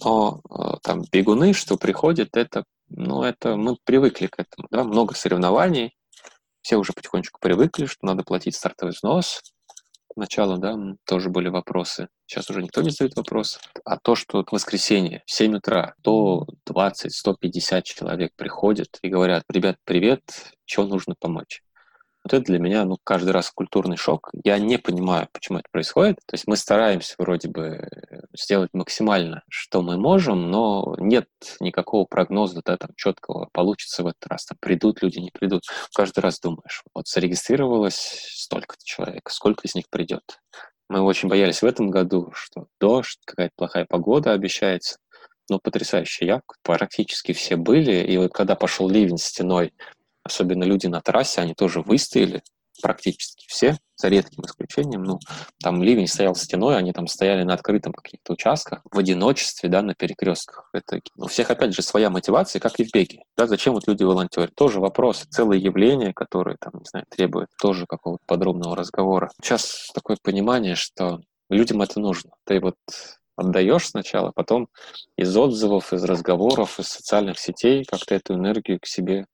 Но э, там бегуны, что приходят, это, ну, это мы привыкли к этому, да, много соревнований, все уже потихонечку привыкли, что надо платить стартовый взнос, Поначалу, да, тоже были вопросы. Сейчас уже никто не задает вопрос. А то, что в воскресенье в 7 утра то 20-150 человек приходят и говорят, ребят, привет, чего нужно помочь? Вот это для меня, ну, каждый раз культурный шок. Я не понимаю, почему это происходит. То есть мы стараемся вроде бы сделать максимально, что мы можем, но нет никакого прогноза, да, там, четкого, получится в этот раз, там, придут люди, не придут. Каждый раз думаешь, вот зарегистрировалось столько-то человек, сколько из них придет. Мы очень боялись в этом году, что дождь, какая-то плохая погода обещается. Но потрясающая явка. Практически все были. И вот когда пошел ливень стеной, особенно люди на трассе, они тоже выстояли, практически все, за редким исключением. Ну, там ливень стоял стеной, они там стояли на открытом каких-то участках, в одиночестве, да, на перекрестках. Это, у всех, опять же, своя мотивация, как и в беге. Да, зачем вот люди волонтерят? Тоже вопрос, целое явление, которое, там, не знаю, требует тоже какого-то подробного разговора. Сейчас такое понимание, что людям это нужно. Ты вот отдаешь сначала, потом из отзывов, из разговоров, из социальных сетей как-то эту энергию к себе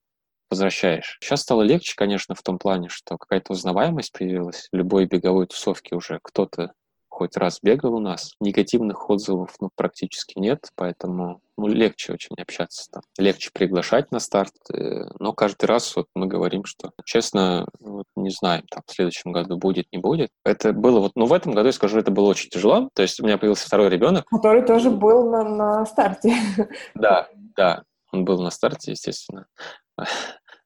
возвращаешь. Сейчас стало легче, конечно, в том плане, что какая-то узнаваемость появилась. Любой беговой тусовке уже кто-то хоть раз бегал у нас. Негативных отзывов ну, практически нет, поэтому ну, легче очень общаться там. Легче приглашать на старт, э, но каждый раз вот мы говорим, что, честно, вот не знаем, там, в следующем году будет, не будет. Это было вот, ну, в этом году, я скажу, это было очень тяжело. То есть у меня появился второй ребенок. Который тоже был на, на старте. Да, да, он был на старте, естественно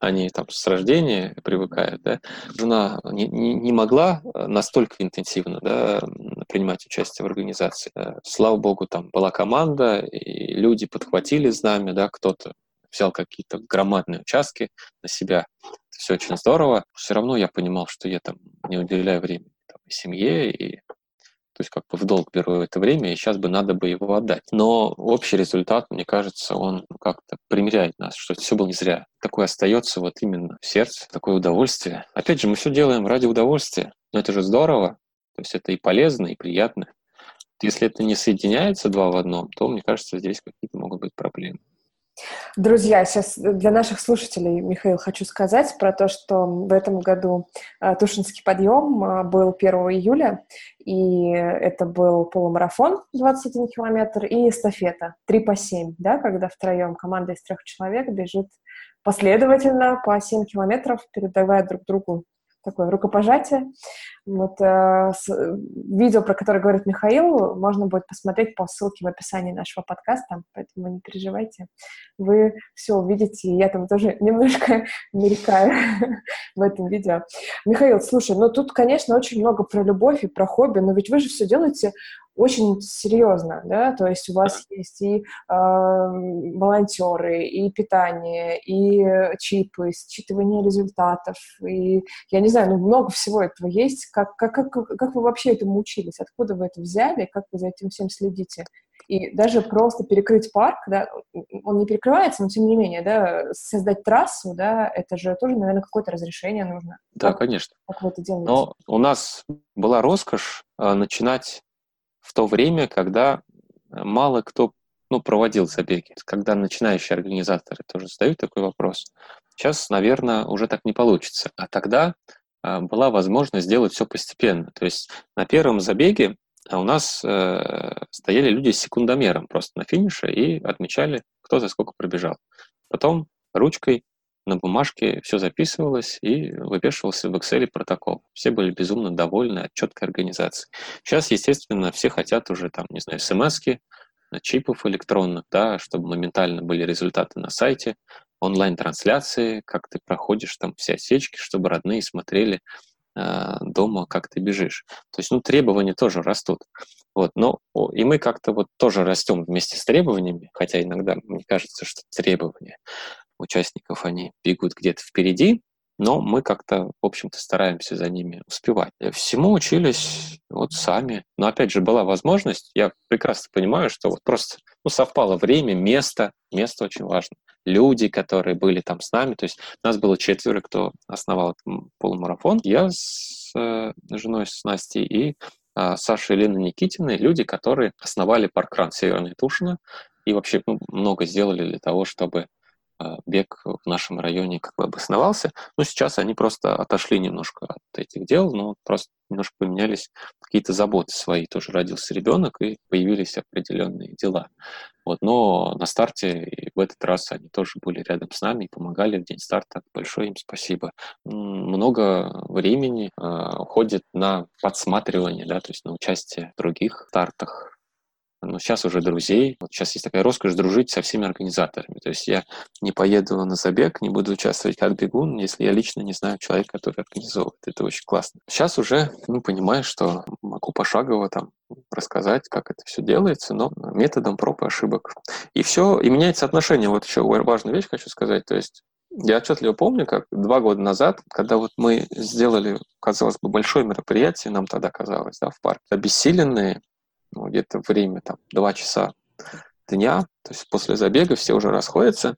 они там с рождения привыкают, да, жена не, не, не могла э, настолько интенсивно да, принимать участие в организации. Слава богу, там была команда, и люди подхватили знамя, да, кто-то взял какие-то громадные участки на себя. Это все очень здорово. Все равно я понимал, что я там не уделяю времени там, и семье, и то есть как бы в долг беру это время, и сейчас бы надо бы его отдать. Но общий результат, мне кажется, он как-то примеряет нас, что все было не зря. Такое остается вот именно в сердце, такое удовольствие. Опять же, мы все делаем ради удовольствия, но это же здорово, то есть это и полезно, и приятно. Если это не соединяется два в одном, то, мне кажется, здесь какие-то могут быть проблемы. Друзья, сейчас для наших слушателей, Михаил, хочу сказать про то, что в этом году а, Тушинский подъем а, был 1 июля, и это был полумарафон 21 километр и эстафета 3 по 7, да, когда втроем команда из трех человек бежит последовательно по 7 километров, передавая друг другу такое рукопожатие. Вот э, с, видео, про которое говорит Михаил, можно будет посмотреть по ссылке в описании нашего подкаста, поэтому не переживайте. Вы все увидите, я там тоже немножко мелькаю в этом видео. Михаил, слушай, ну тут, конечно, очень много про любовь и про хобби, но ведь вы же все делаете очень серьезно, да, то есть у вас есть и э, волонтеры, и питание, и чипы, считывание результатов, и, я не знаю, ну, много всего этого есть. Как, как, как, как вы вообще этому учились? Откуда вы это взяли? Как вы за этим всем следите? И даже просто перекрыть парк, да, он не перекрывается, но тем не менее, да, создать трассу, да, это же тоже, наверное, какое-то разрешение нужно. Да, как, конечно. Как вы это делаете? Но у нас была роскошь э, начинать в то время, когда мало кто ну, проводил забеги, когда начинающие организаторы тоже задают такой вопрос. Сейчас, наверное, уже так не получится. А тогда была возможность сделать все постепенно. То есть на первом забеге у нас э, стояли люди с секундомером просто на финише и отмечали, кто за сколько пробежал. Потом ручкой на бумажке все записывалось и вывешивался в Excel протокол. Все были безумно довольны от четкой организации. Сейчас, естественно, все хотят уже там, не знаю, смс чипов электронных, да, чтобы моментально были результаты на сайте, онлайн-трансляции, как ты проходишь там все отсечки, чтобы родные смотрели э, дома, как ты бежишь. То есть, ну, требования тоже растут. Вот, но и мы как-то вот тоже растем вместе с требованиями, хотя иногда мне кажется, что требования участников, они бегут где-то впереди, но мы как-то, в общем-то, стараемся за ними успевать. Всему учились вот сами. Но опять же, была возможность, я прекрасно понимаю, что вот просто ну, совпало время, место, место очень важно. Люди, которые были там с нами, то есть нас было четверо, кто основал полумарафон. Я с э, женой, с Настей и э, Саша и Лена Никитины, люди, которые основали паркран Северной Тушина и вообще ну, много сделали для того, чтобы бег в нашем районе как бы обосновался. Но сейчас они просто отошли немножко от этих дел, но просто немножко поменялись какие-то заботы свои. Тоже родился ребенок, и появились определенные дела. Вот, но на старте и в этот раз они тоже были рядом с нами и помогали в день старта. Большое им спасибо. Много времени э, уходит на подсматривание, да, то есть на участие в других стартах, но сейчас уже друзей. Вот сейчас есть такая роскошь дружить со всеми организаторами. То есть я не поеду на забег, не буду участвовать как бегун, если я лично не знаю человека, который организовывает. Это очень классно. Сейчас уже ну, понимаю, что могу пошагово там рассказать, как это все делается, но методом проб и ошибок. И все, и меняется отношение. Вот еще важную вещь хочу сказать. То есть я отчетливо помню, как два года назад, когда вот мы сделали, казалось бы, большое мероприятие, нам тогда казалось, да, в парке, обессиленные, ну, где-то время там два часа дня, то есть после забега все уже расходятся,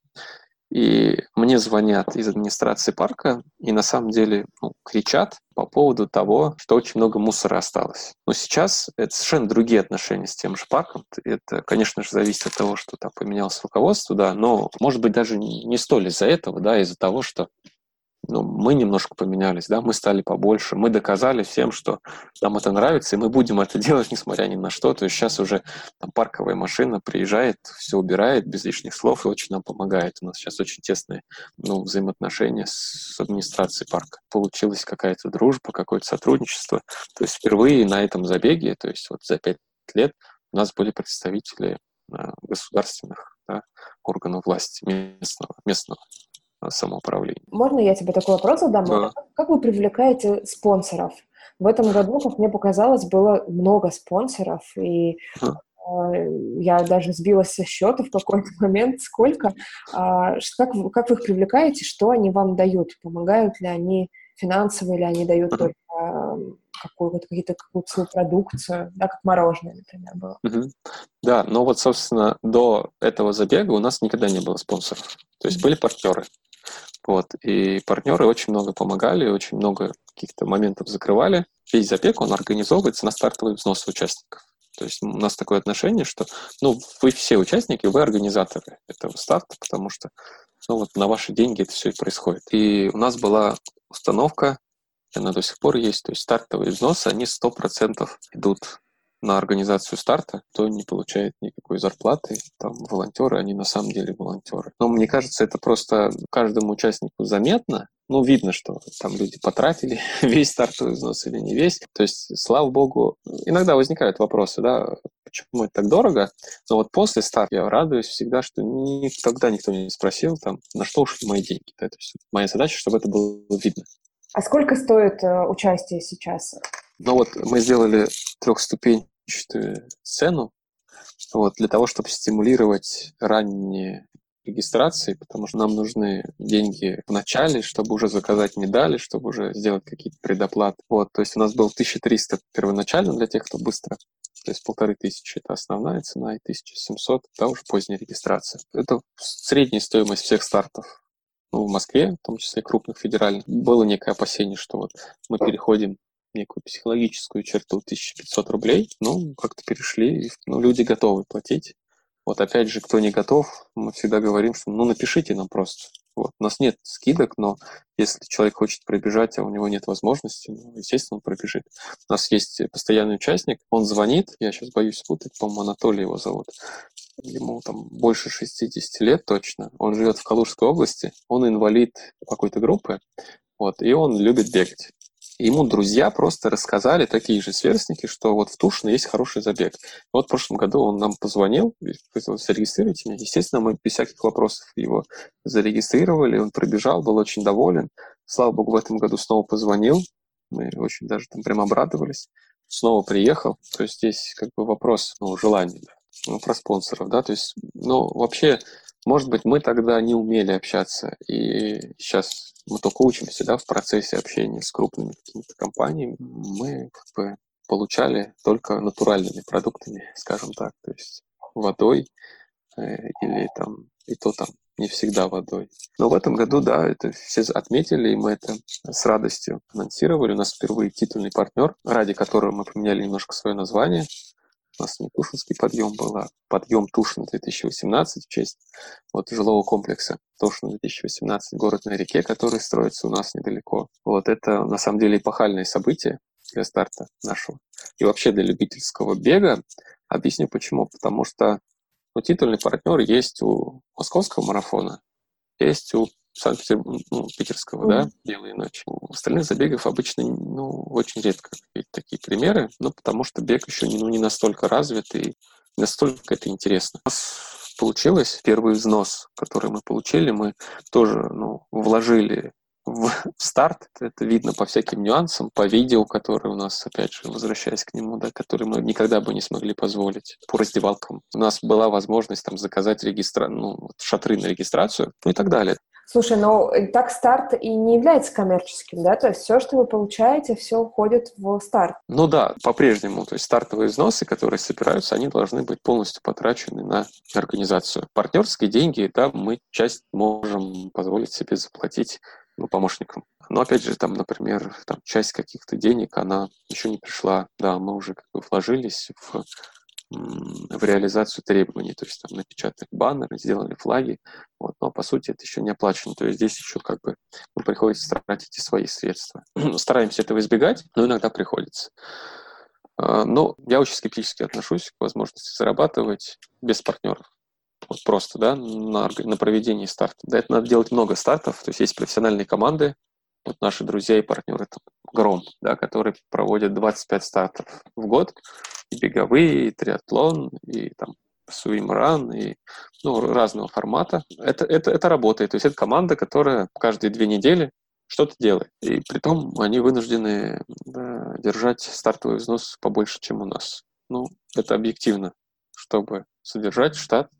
и мне звонят из администрации парка и на самом деле ну, кричат по поводу того, что очень много мусора осталось. Но сейчас это совершенно другие отношения с тем же парком. Это, конечно же, зависит от того, что там поменялось руководство, да, но, может быть, даже не столь из-за этого, да, из-за того, что ну, мы немножко поменялись, да, мы стали побольше, мы доказали всем, что нам это нравится, и мы будем это делать, несмотря ни на что. То есть сейчас уже там парковая машина приезжает, все убирает без лишних слов и очень нам помогает. У нас сейчас очень тесные ну, взаимоотношения с администрацией парка. Получилась какая-то дружба, какое-то сотрудничество. То есть впервые на этом забеге, то есть вот за пять лет у нас были представители а, государственных да, органов власти местного, местного самоуправления. Можно я тебе такой вопрос задам? Да. Как вы привлекаете спонсоров? В этом году, как мне показалось, было много спонсоров, и а. я даже сбилась со счета в какой-то момент, сколько. А, как, как вы их привлекаете, что они вам дают? Помогают ли они финансово, или они дают только какую-то, какие-то, какую-то свою продукцию, да, как мороженое, например, было. Да, но вот, собственно, до этого забега у нас никогда не было спонсоров. То есть были партнеры. Вот. И партнеры очень много помогали, очень много каких-то моментов закрывали. Весь забег, он организовывается на стартовые взносы участников. То есть у нас такое отношение, что ну, вы все участники, вы организаторы этого старта, потому что ну, вот на ваши деньги это все и происходит. И у нас была установка, она до сих пор есть, то есть стартовые взносы, они 100% идут на организацию старта, то не получает никакой зарплаты. Там волонтеры, они на самом деле волонтеры. Но мне кажется, это просто каждому участнику заметно. Ну, видно, что там люди потратили весь стартовый взнос или не весь. То есть, слава богу, иногда возникают вопросы, да, почему это так дорого. Но вот после старта я радуюсь всегда, что никогда никто не спросил, там, на что ушли мои деньги. Да? То есть, моя задача, чтобы это было видно. А сколько стоит э, участие сейчас? Ну вот мы сделали трехступенчатую сцену вот, для того, чтобы стимулировать ранние регистрации, потому что нам нужны деньги в начале, чтобы уже заказать медали, чтобы уже сделать какие-то предоплаты. Вот, то есть у нас был 1300 первоначально для тех, кто быстро, то есть полторы тысячи это основная цена, и 1700 это уже поздняя регистрация. Это средняя стоимость всех стартов ну, в Москве, в том числе крупных федеральных. Было некое опасение, что вот мы переходим некую психологическую черту 1500 рублей, ну, как-то перешли, ну, люди готовы платить. Вот опять же, кто не готов, мы всегда говорим, что ну напишите нам просто. Вот. У нас нет скидок, но если человек хочет пробежать, а у него нет возможности, ну, естественно, он пробежит. У нас есть постоянный участник, он звонит, я сейчас боюсь спутать, по-моему, Анатолий его зовут. Ему там больше 60 лет точно. Он живет в Калужской области, он инвалид какой-то группы, вот, и он любит бегать. Ему друзья просто рассказали, такие же сверстники, что вот в Тушино есть хороший забег. Вот в прошлом году он нам позвонил, сказал, зарегистрируйте меня. Естественно, мы без всяких вопросов его зарегистрировали, он пробежал, был очень доволен. Слава богу, в этом году снова позвонил, мы очень даже там прям обрадовались. Снова приехал, то есть здесь как бы вопрос ну, желания, ну, про спонсоров, да, то есть, ну, вообще, может быть, мы тогда не умели общаться, и сейчас мы только учимся, да, в процессе общения с крупными какими-то компаниями. Мы как бы получали только натуральными продуктами, скажем так, то есть водой э, или там, и то там не всегда водой. Но в этом году, да, это все отметили, и мы это с радостью анонсировали. У нас впервые титульный партнер, ради которого мы поменяли немножко свое название. У нас не Тушинский подъем был, а подъем Тушин 2018 в честь вот жилого комплекса Тушин 2018, город на реке, который строится у нас недалеко. Вот это на самом деле эпохальное событие для старта нашего. И вообще для любительского бега. Объясню почему. Потому что ну, титульный партнер есть у московского марафона, есть у Санкт-Петербурга, ну, mm-hmm. да, «Белые ночи». У остальных забегов обычно, ну, очень редко такие примеры, ну, потому что бег еще не, ну, не настолько развит и настолько это интересно. У нас получилось, первый взнос, который мы получили, мы тоже, ну, вложили в старт. Это видно по всяким нюансам, по видео, которые у нас, опять же, возвращаясь к нему, да, которые мы никогда бы не смогли позволить. По раздевалкам у нас была возможность там заказать регистра... ну, шатры на регистрацию, ну и так далее. Слушай, ну так старт и не является коммерческим, да? То есть все, что вы получаете, все уходит в старт. Ну да, по-прежнему. То есть стартовые взносы, которые собираются, они должны быть полностью потрачены на организацию. Партнерские деньги, да, мы часть можем позволить себе заплатить ну, помощникам. Но опять же, там, например, там, часть каких-то денег, она еще не пришла. Да, мы уже как бы вложились в, в реализацию требований, то есть там напечатали баннеры, сделали флаги, вот, но по сути это еще не оплачено, то есть здесь еще как бы ну, приходится тратить и свои средства. Стараемся этого избегать, но иногда приходится. А, но я очень скептически отношусь к возможности зарабатывать без партнеров вот просто, да, на, на проведении старта. Да, это надо делать много стартов, то есть есть профессиональные команды, вот наши друзья и партнеры, это Гром, да, который проводит 25 стартов в год, и беговые, и триатлон, и там свимран, и ну, разного формата. Это, это, это работает, то есть это команда, которая каждые две недели что-то делает. И при том они вынуждены да, держать стартовый взнос побольше, чем у нас. Ну, это объективно, чтобы содержать штат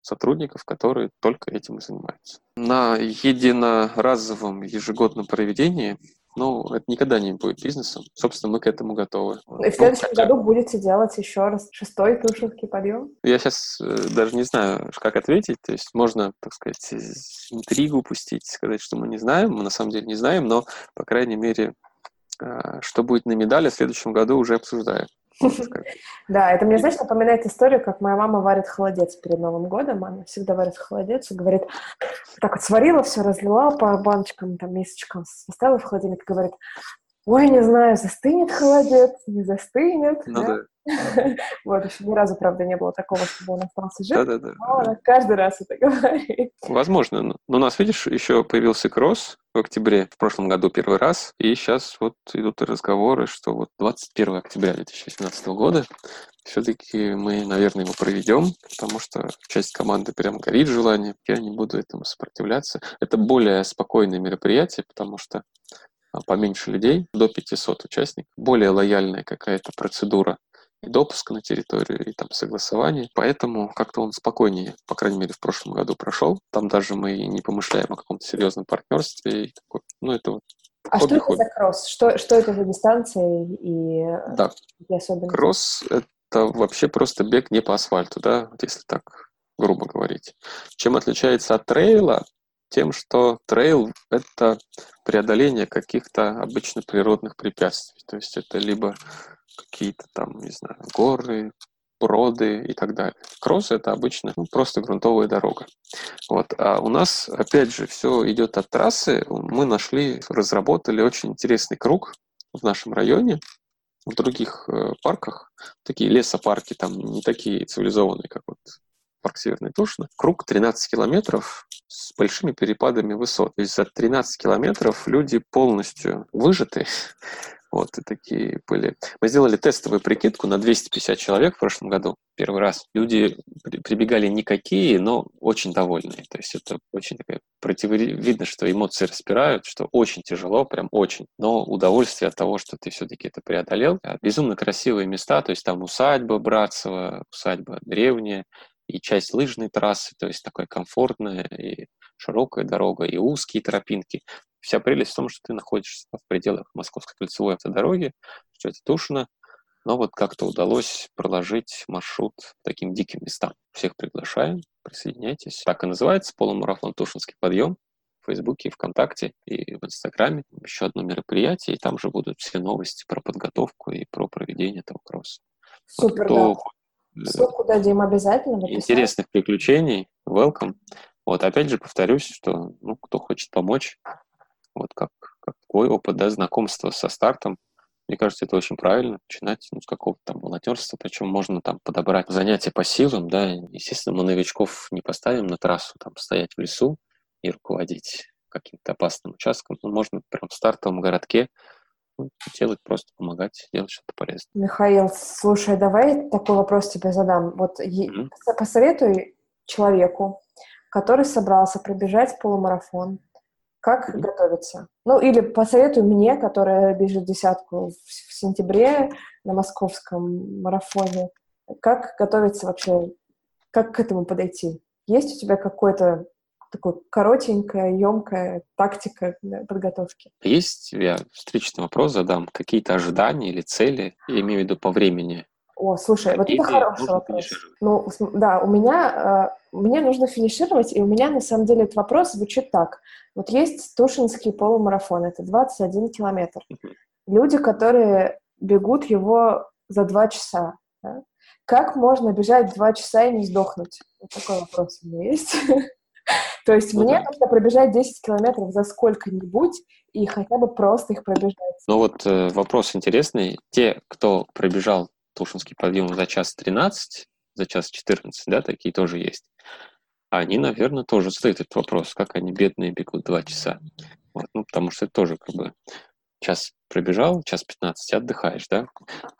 сотрудников, которые только этим и занимаются. На единоразовом ежегодном проведении ну, это никогда не будет бизнесом. Собственно, мы к этому готовы. И в следующем ну, году будете делать еще раз шестой тушинский подъем? Я сейчас э, даже не знаю, как ответить. То есть можно, так сказать, интригу пустить, сказать, что мы не знаем. Мы на самом деле не знаем, но, по крайней мере, э, что будет на медали в следующем году, уже обсуждаем. Да, это мне, знаешь, напоминает историю, как моя мама варит холодец перед Новым годом. Она всегда варит холодец и говорит, так вот сварила все, разлила по баночкам, там, мисочкам, поставила в холодильник и говорит, ой, не знаю, застынет холодец, не застынет. Ну да. Вот, еще ни разу, правда, не было такого, чтобы он остался жив. Да-да-да. Но она каждый раз это говорит. Возможно. Но у нас, видишь, еще появился кросс в октябре, в прошлом году первый раз, и сейчас вот идут разговоры, что вот 21 октября 2018 года все-таки мы, наверное, его проведем, потому что часть команды прям горит желание. Я не буду этому сопротивляться. Это более спокойное мероприятие, потому что поменьше людей, до 500 участников, более лояльная какая-то процедура и допуск на территорию, и там согласование. Поэтому как-то он спокойнее, по крайней мере, в прошлом году прошел. Там даже мы не помышляем о каком-то серьезном партнерстве. Ну, это вот а что это за кросс? Что, что это за дистанция и, да. и особенности? Кросс — это вообще просто бег не по асфальту, да, вот если так грубо говорить. Чем отличается от трейла? Тем, что трейл — это преодоление каких-то обычно природных препятствий. То есть это либо какие-то там, не знаю, горы, броды и так далее. Кросс это обычно ну, просто грунтовая дорога. Вот. А у нас, опять же, все идет от трассы. Мы нашли, разработали очень интересный круг в нашем районе, в других э, парках. Такие лесопарки там не такие цивилизованные, как вот парк Северный Тушино. Круг 13 километров с большими перепадами высот. То есть за 13 километров люди полностью выжаты, вот, и такие были. Мы сделали тестовую прикидку на 250 человек в прошлом году, первый раз. Люди прибегали никакие, но очень довольные. То есть это очень такая противоречие. Видно, что эмоции распирают, что очень тяжело, прям очень. Но удовольствие от того, что ты все-таки это преодолел. Безумно красивые места, то есть там усадьба Братцева, усадьба древняя, и часть лыжной трассы, то есть такая комфортная и широкая дорога, и узкие тропинки. Вся прелесть в том, что ты находишься в пределах Московской кольцевой автодороги, что это Тушино, но вот как-то удалось проложить маршрут таким диким местам. Всех приглашаем, присоединяйтесь. Так и называется полумарафон Тушинский подъем в Фейсбуке, ВКонтакте и в Инстаграме. Еще одно мероприятие, и там же будут все новости про подготовку и про проведение этого кросса. Супер, Кто да. Ссылку дадим обязательно. Интересных приключений, welcome. Вот, опять же, повторюсь, что, ну, кто хочет помочь, вот как, как такой опыт, да, знакомства со стартом, мне кажется, это очень правильно, начинать ну, с какого-то там волонтерства, причем можно там подобрать занятия по силам, да, естественно, мы новичков не поставим на трассу, там, стоять в лесу и руководить каким-то опасным участком, но можно прям в стартовом городке ну, делать, просто помогать, делать что-то полезное. Михаил, слушай, давай такой вопрос тебе задам. Вот mm-hmm. посоветуй человеку, который собрался пробежать полумарафон, как mm-hmm. готовиться? Ну, или посоветуй мне, которая бежит десятку в, в сентябре на московском марафоне, как готовиться вообще, как к этому подойти? Есть у тебя какой-то такой коротенькая, емкая тактика подготовки? Есть, я встречный вопрос задам. Какие-то ожидания или цели, я имею в виду по времени? О, слушай, вот это хороший вопрос. Ну, да, у меня, э, мне нужно финишировать, и у меня на самом деле этот вопрос звучит так. Вот есть Тушинский полумарафон, это 21 километр. Люди, которые бегут его за два часа. Да? Как можно бежать два часа и не сдохнуть? Вот такой вопрос у меня есть. То есть ну, мне да. нужно пробежать 10 километров за сколько-нибудь и хотя бы просто их пробежать. Ну вот э, вопрос интересный. Те, кто пробежал Тушинский подъем за час 13, за час 14, да, такие тоже есть. Они, наверное, тоже задают этот вопрос, как они бедные бегут два часа. Вот, ну, потому что это тоже как бы час пробежал, час 15 отдыхаешь, да,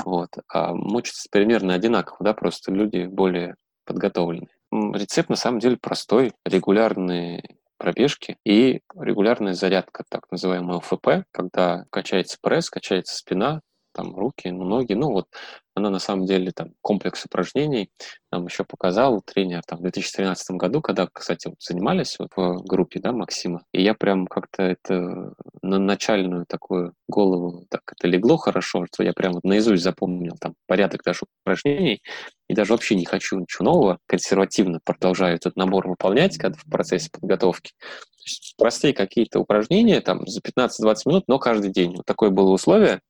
вот, а мучиться примерно одинаково, да, просто люди более подготовленные. Рецепт на самом деле простой, регулярные пробежки и регулярная зарядка, так называемая ОФП, когда качается пресс, качается спина, там руки, ноги, ну вот она на самом деле там комплекс упражнений нам еще показал. Тренер там в 2013 году, когда, кстати, вот, занимались вот, в группе, да, Максима, и я прям как-то это на начальную такую голову так это легло хорошо, что я прям вот наизусть запомнил там порядок даже упражнений, и даже вообще не хочу ничего нового, консервативно продолжаю этот набор выполнять когда в процессе подготовки. Простые какие-то упражнения там за 15-20 минут, но каждый день. Вот такое было условие,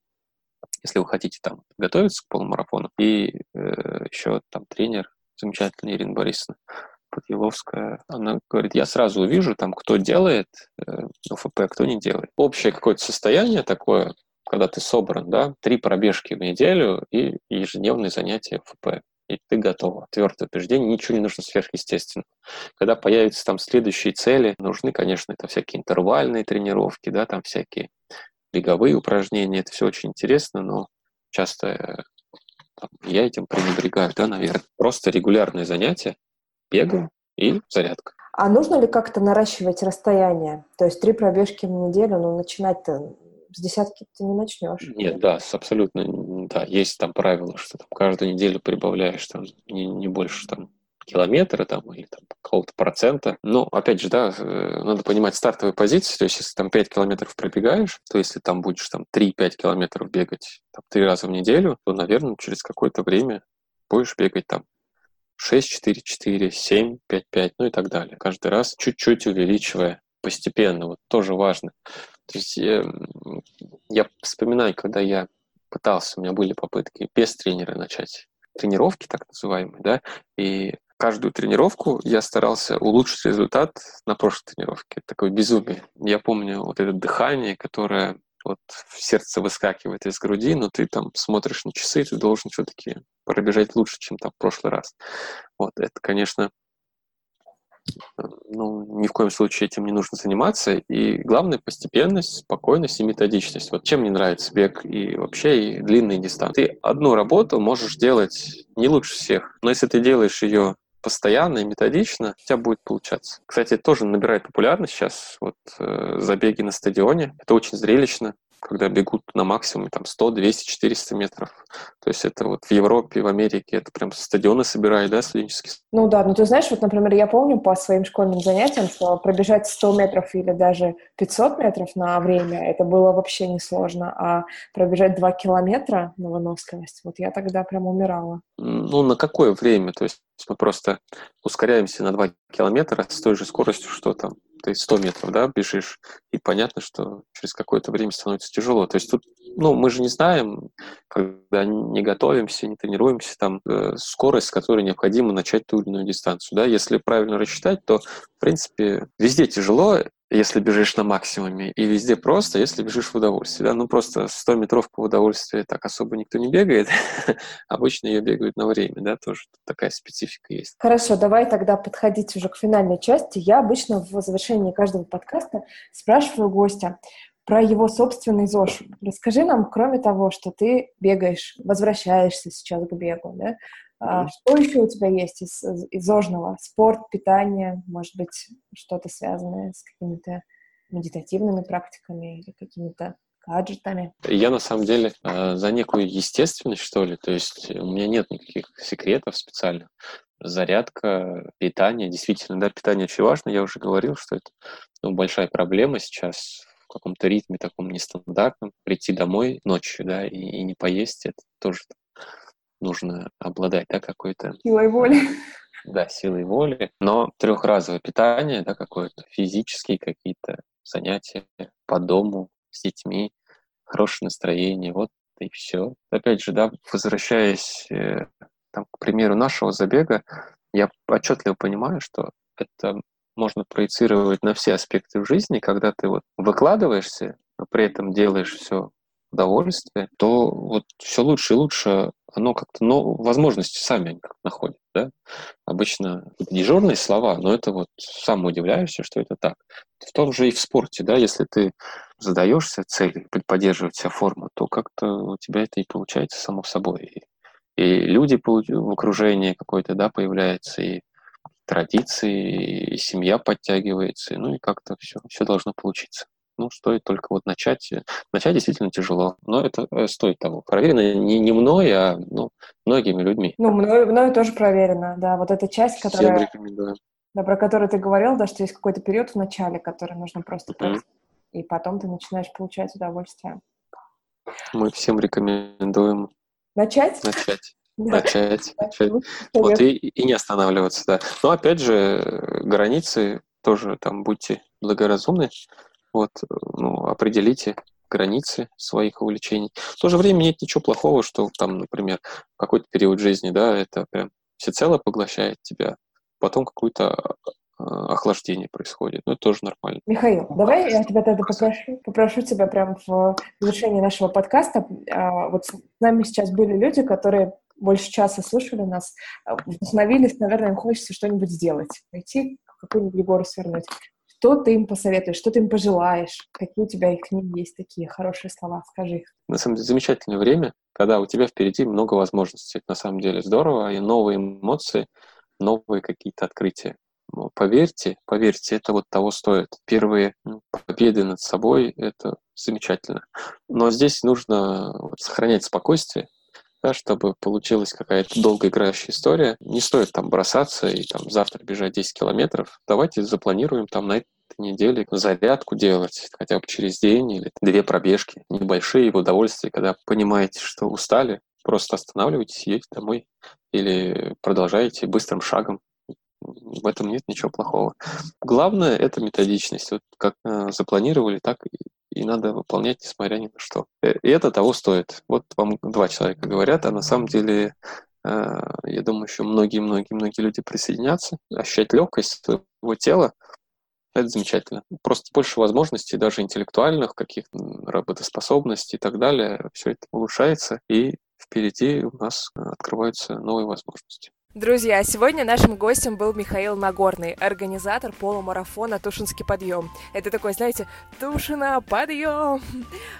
если вы хотите там готовиться к полумарафону. И э, еще там тренер замечательный Ирина Борисовна Подъеловская, она говорит, я сразу увижу там, кто делает э, ОФП, а кто не делает. Общее какое-то состояние такое, когда ты собран, да, три пробежки в неделю и ежедневные занятия ФП. И ты готова. Твердое убеждение, ничего не нужно сверхъестественного. Когда появятся там следующие цели, нужны, конечно, это всякие интервальные тренировки, да, там всякие беговые упражнения, это все очень интересно, но часто э, там, я этим пренебрегаю, да, наверное. Просто регулярные занятия, бегом и зарядка. А нужно ли как-то наращивать расстояние? То есть три пробежки в неделю, ну, начинать-то с десятки ты не начнешь. Нет, да, абсолютно, да, есть там правило, что там каждую неделю прибавляешь там не, не больше там километра там, или там, какого-то процента. Но, опять же, да, э, надо понимать стартовые позиции. То есть, если там 5 километров пробегаешь, то если там будешь там 3-5 километров бегать там, 3 раза в неделю, то, наверное, через какое-то время будешь бегать там 6, 4, 4, 7, 5, 5, ну и так далее. Каждый раз чуть-чуть увеличивая постепенно. Вот тоже важно. То есть я, я вспоминаю, когда я пытался, у меня были попытки без тренера начать тренировки, так называемые, да, и каждую тренировку я старался улучшить результат на прошлой тренировке. Такое безумие. Я помню вот это дыхание, которое вот в сердце выскакивает из груди, но ты там смотришь на часы, ты должен все-таки пробежать лучше, чем там в прошлый раз. Вот это, конечно, ну, ни в коем случае этим не нужно заниматься. И главное — постепенность, спокойность и методичность. Вот чем мне нравится бег и вообще и длинные дистанции. Ты одну работу можешь делать не лучше всех, но если ты делаешь ее постоянно и методично, у тебя будет получаться. Кстати, это тоже набирает популярность сейчас. Вот э, забеги на стадионе. Это очень зрелищно когда бегут на максимуме там 100, 200, 400 метров. То есть это вот в Европе, в Америке, это прям стадионы собирают, да, студенческие? Ну да, ну ты знаешь, вот, например, я помню по своим школьным занятиям, что пробежать 100 метров или даже 500 метров на время, это было вообще несложно, а пробежать 2 километра на выносливость, вот я тогда прям умирала. Ну, на какое время? То есть мы просто ускоряемся на 2 километра с той же скоростью, что там ты 100 метров, да, бежишь, и понятно, что через какое-то время становится тяжело. То есть тут, ну, мы же не знаем, когда не готовимся, не тренируемся, там, э, скорость, с которой необходимо начать ту или иную дистанцию, да. Если правильно рассчитать, то, в принципе, везде тяжело, если бежишь на максимуме, и везде просто, если бежишь в удовольствие. Да? Ну, просто 100 метров по удовольствию так особо никто не бегает. Обычно ее бегают на время, да, тоже такая специфика есть. Хорошо, давай тогда подходить уже к финальной части. Я обычно в завершении каждого подкаста спрашиваю гостя про его собственный ЗОЖ. Расскажи нам, кроме того, что ты бегаешь, возвращаешься сейчас к бегу, да, а что еще у тебя есть из, из ЗОЖного? Спорт, питание, может быть, что-то связанное с какими-то медитативными практиками или какими-то гаджетами? Я на самом деле э, за некую естественность, что ли, то есть у меня нет никаких секретов специальных. Зарядка, питание, действительно, да, питание очень важно. Я уже говорил, что это ну, большая проблема сейчас в каком-то ритме таком нестандартном. Прийти домой ночью, да, и, и не поесть, это тоже нужно обладать, да, какой-то... Силой воли. Да, силой воли. Но трехразовое питание, да, какое-то физические какие-то занятия по дому с детьми, хорошее настроение, вот и все. Опять же, да, возвращаясь э, там, к примеру нашего забега, я отчетливо понимаю, что это можно проецировать на все аспекты в жизни, когда ты вот выкладываешься, но при этом делаешь все удовольствие, то вот все лучше и лучше оно как-то, ну, возможности сами как находят, да. Обычно дежурные слова, но это вот сам удивляешься, что это так. В том же и в спорте, да, если ты задаешься целью поддерживать себя форму, то как-то у тебя это и получается само собой. И, и люди в окружении какой-то, да, появляются, и традиции, и семья подтягивается, ну и как-то все, все должно получиться. Ну, стоит только вот начать. Начать действительно тяжело, но это э, стоит того. Проверено не, не мной, а ну, многими людьми. Ну, мною, мною тоже проверено, да. Вот эта часть, которая... Всем рекомендую. Да, про которую ты говорил, да, что есть какой-то период в начале, который нужно просто mm-hmm. и потом ты начинаешь получать удовольствие. Мы всем рекомендуем начать. Начать. Начать, начать. Вот, и, и не останавливаться, да. Но опять же, границы тоже там будьте благоразумны. Вот, ну, определите границы своих увлечений. В то же время нет ничего плохого, что там, например, какой-то период жизни, да, это прям всецело поглощает тебя, потом какое-то а, охлаждение происходит. Ну, это тоже нормально. Михаил, давай я тебя тогда попрошу, попрошу тебя прям в завершении нашего подкаста. А, вот с нами сейчас были люди, которые больше часа слушали нас, а, вдохновились, наверное, им хочется что-нибудь сделать, найти какую-нибудь гору свернуть. Что ты им посоветуешь, что ты им пожелаешь? Какие у тебя их книги есть такие хорошие слова? Скажи их. На самом деле замечательное время, когда у тебя впереди много возможностей. Это на самом деле здорово, и новые эмоции, новые какие-то открытия. Но поверьте, поверьте, это вот того стоит. Первые ну, победы над собой — это замечательно. Но здесь нужно сохранять спокойствие, да, чтобы получилась какая-то долгоиграющая история. Не стоит там бросаться и там завтра бежать 10 километров. Давайте запланируем там на этой неделе зарядку делать хотя бы через день или две пробежки небольшие в удовольствие, когда понимаете, что устали, просто останавливайтесь, едете домой или продолжаете быстрым шагом. В этом нет ничего плохого. Главное — это методичность. Вот как э, запланировали, так и надо выполнять, несмотря ни на что. Э, и это того стоит. Вот вам два человека говорят, а на самом деле, э, я думаю, еще многие-многие-многие люди присоединятся. Ощущать легкость своего тела — это замечательно. Просто больше возможностей, даже интеллектуальных, каких-то работоспособностей и так далее. Все это улучшается, и впереди у нас э, открываются новые возможности. Друзья, сегодня нашим гостем был Михаил Нагорный, организатор полумарафона «Тушинский подъем». Это такой, знаете, «Тушина, подъем!»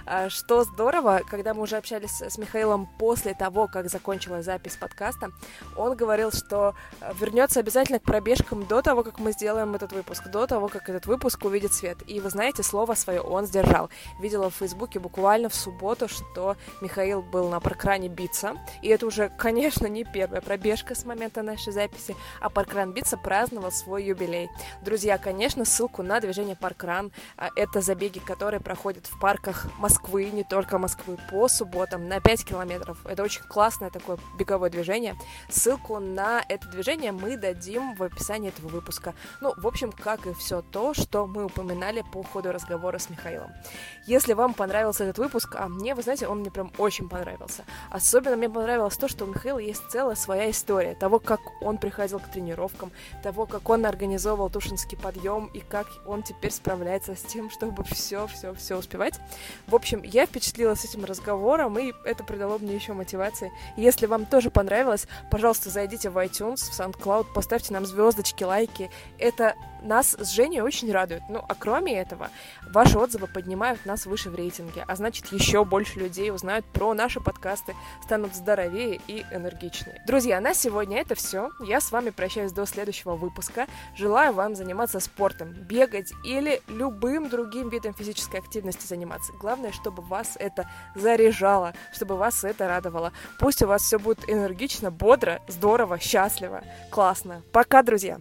а, Что здорово, когда мы уже общались с Михаилом после того, как закончилась запись подкаста, он говорил, что вернется обязательно к пробежкам до того, как мы сделаем этот выпуск, до того, как этот выпуск увидит свет. И вы знаете, слово свое он сдержал. Видела в Фейсбуке буквально в субботу, что Михаил был на прокране биться, и это уже, конечно, не первая пробежка с момента момента нашей записи, а паркран Битса праздновал свой юбилей. Друзья, конечно, ссылку на движение паркран, это забеги, которые проходят в парках Москвы, не только Москвы, по субботам на 5 километров. Это очень классное такое беговое движение. Ссылку на это движение мы дадим в описании этого выпуска. Ну, в общем, как и все то, что мы упоминали по ходу разговора с Михаилом. Если вам понравился этот выпуск, а мне, вы знаете, он мне прям очень понравился. Особенно мне понравилось то, что у Михаила есть целая своя история того, как он приходил к тренировкам, того, как он организовывал Тушинский подъем и как он теперь справляется с тем, чтобы все, все, все успевать. В общем, я впечатлилась этим разговором, и это придало мне еще мотивации. Если вам тоже понравилось, пожалуйста, зайдите в iTunes, в SoundCloud, поставьте нам звездочки, лайки. Это нас с Женей очень радует. Ну, а кроме этого, ваши отзывы поднимают нас выше в рейтинге, а значит, еще больше людей узнают про наши подкасты, станут здоровее и энергичнее. Друзья, на сегодня это все. Я с вами прощаюсь до следующего выпуска. Желаю вам заниматься спортом, бегать или любым другим видом физической активности заниматься. Главное, чтобы вас это заряжало, чтобы вас это радовало. Пусть у вас все будет энергично, бодро, здорово, счастливо, классно. Пока, друзья!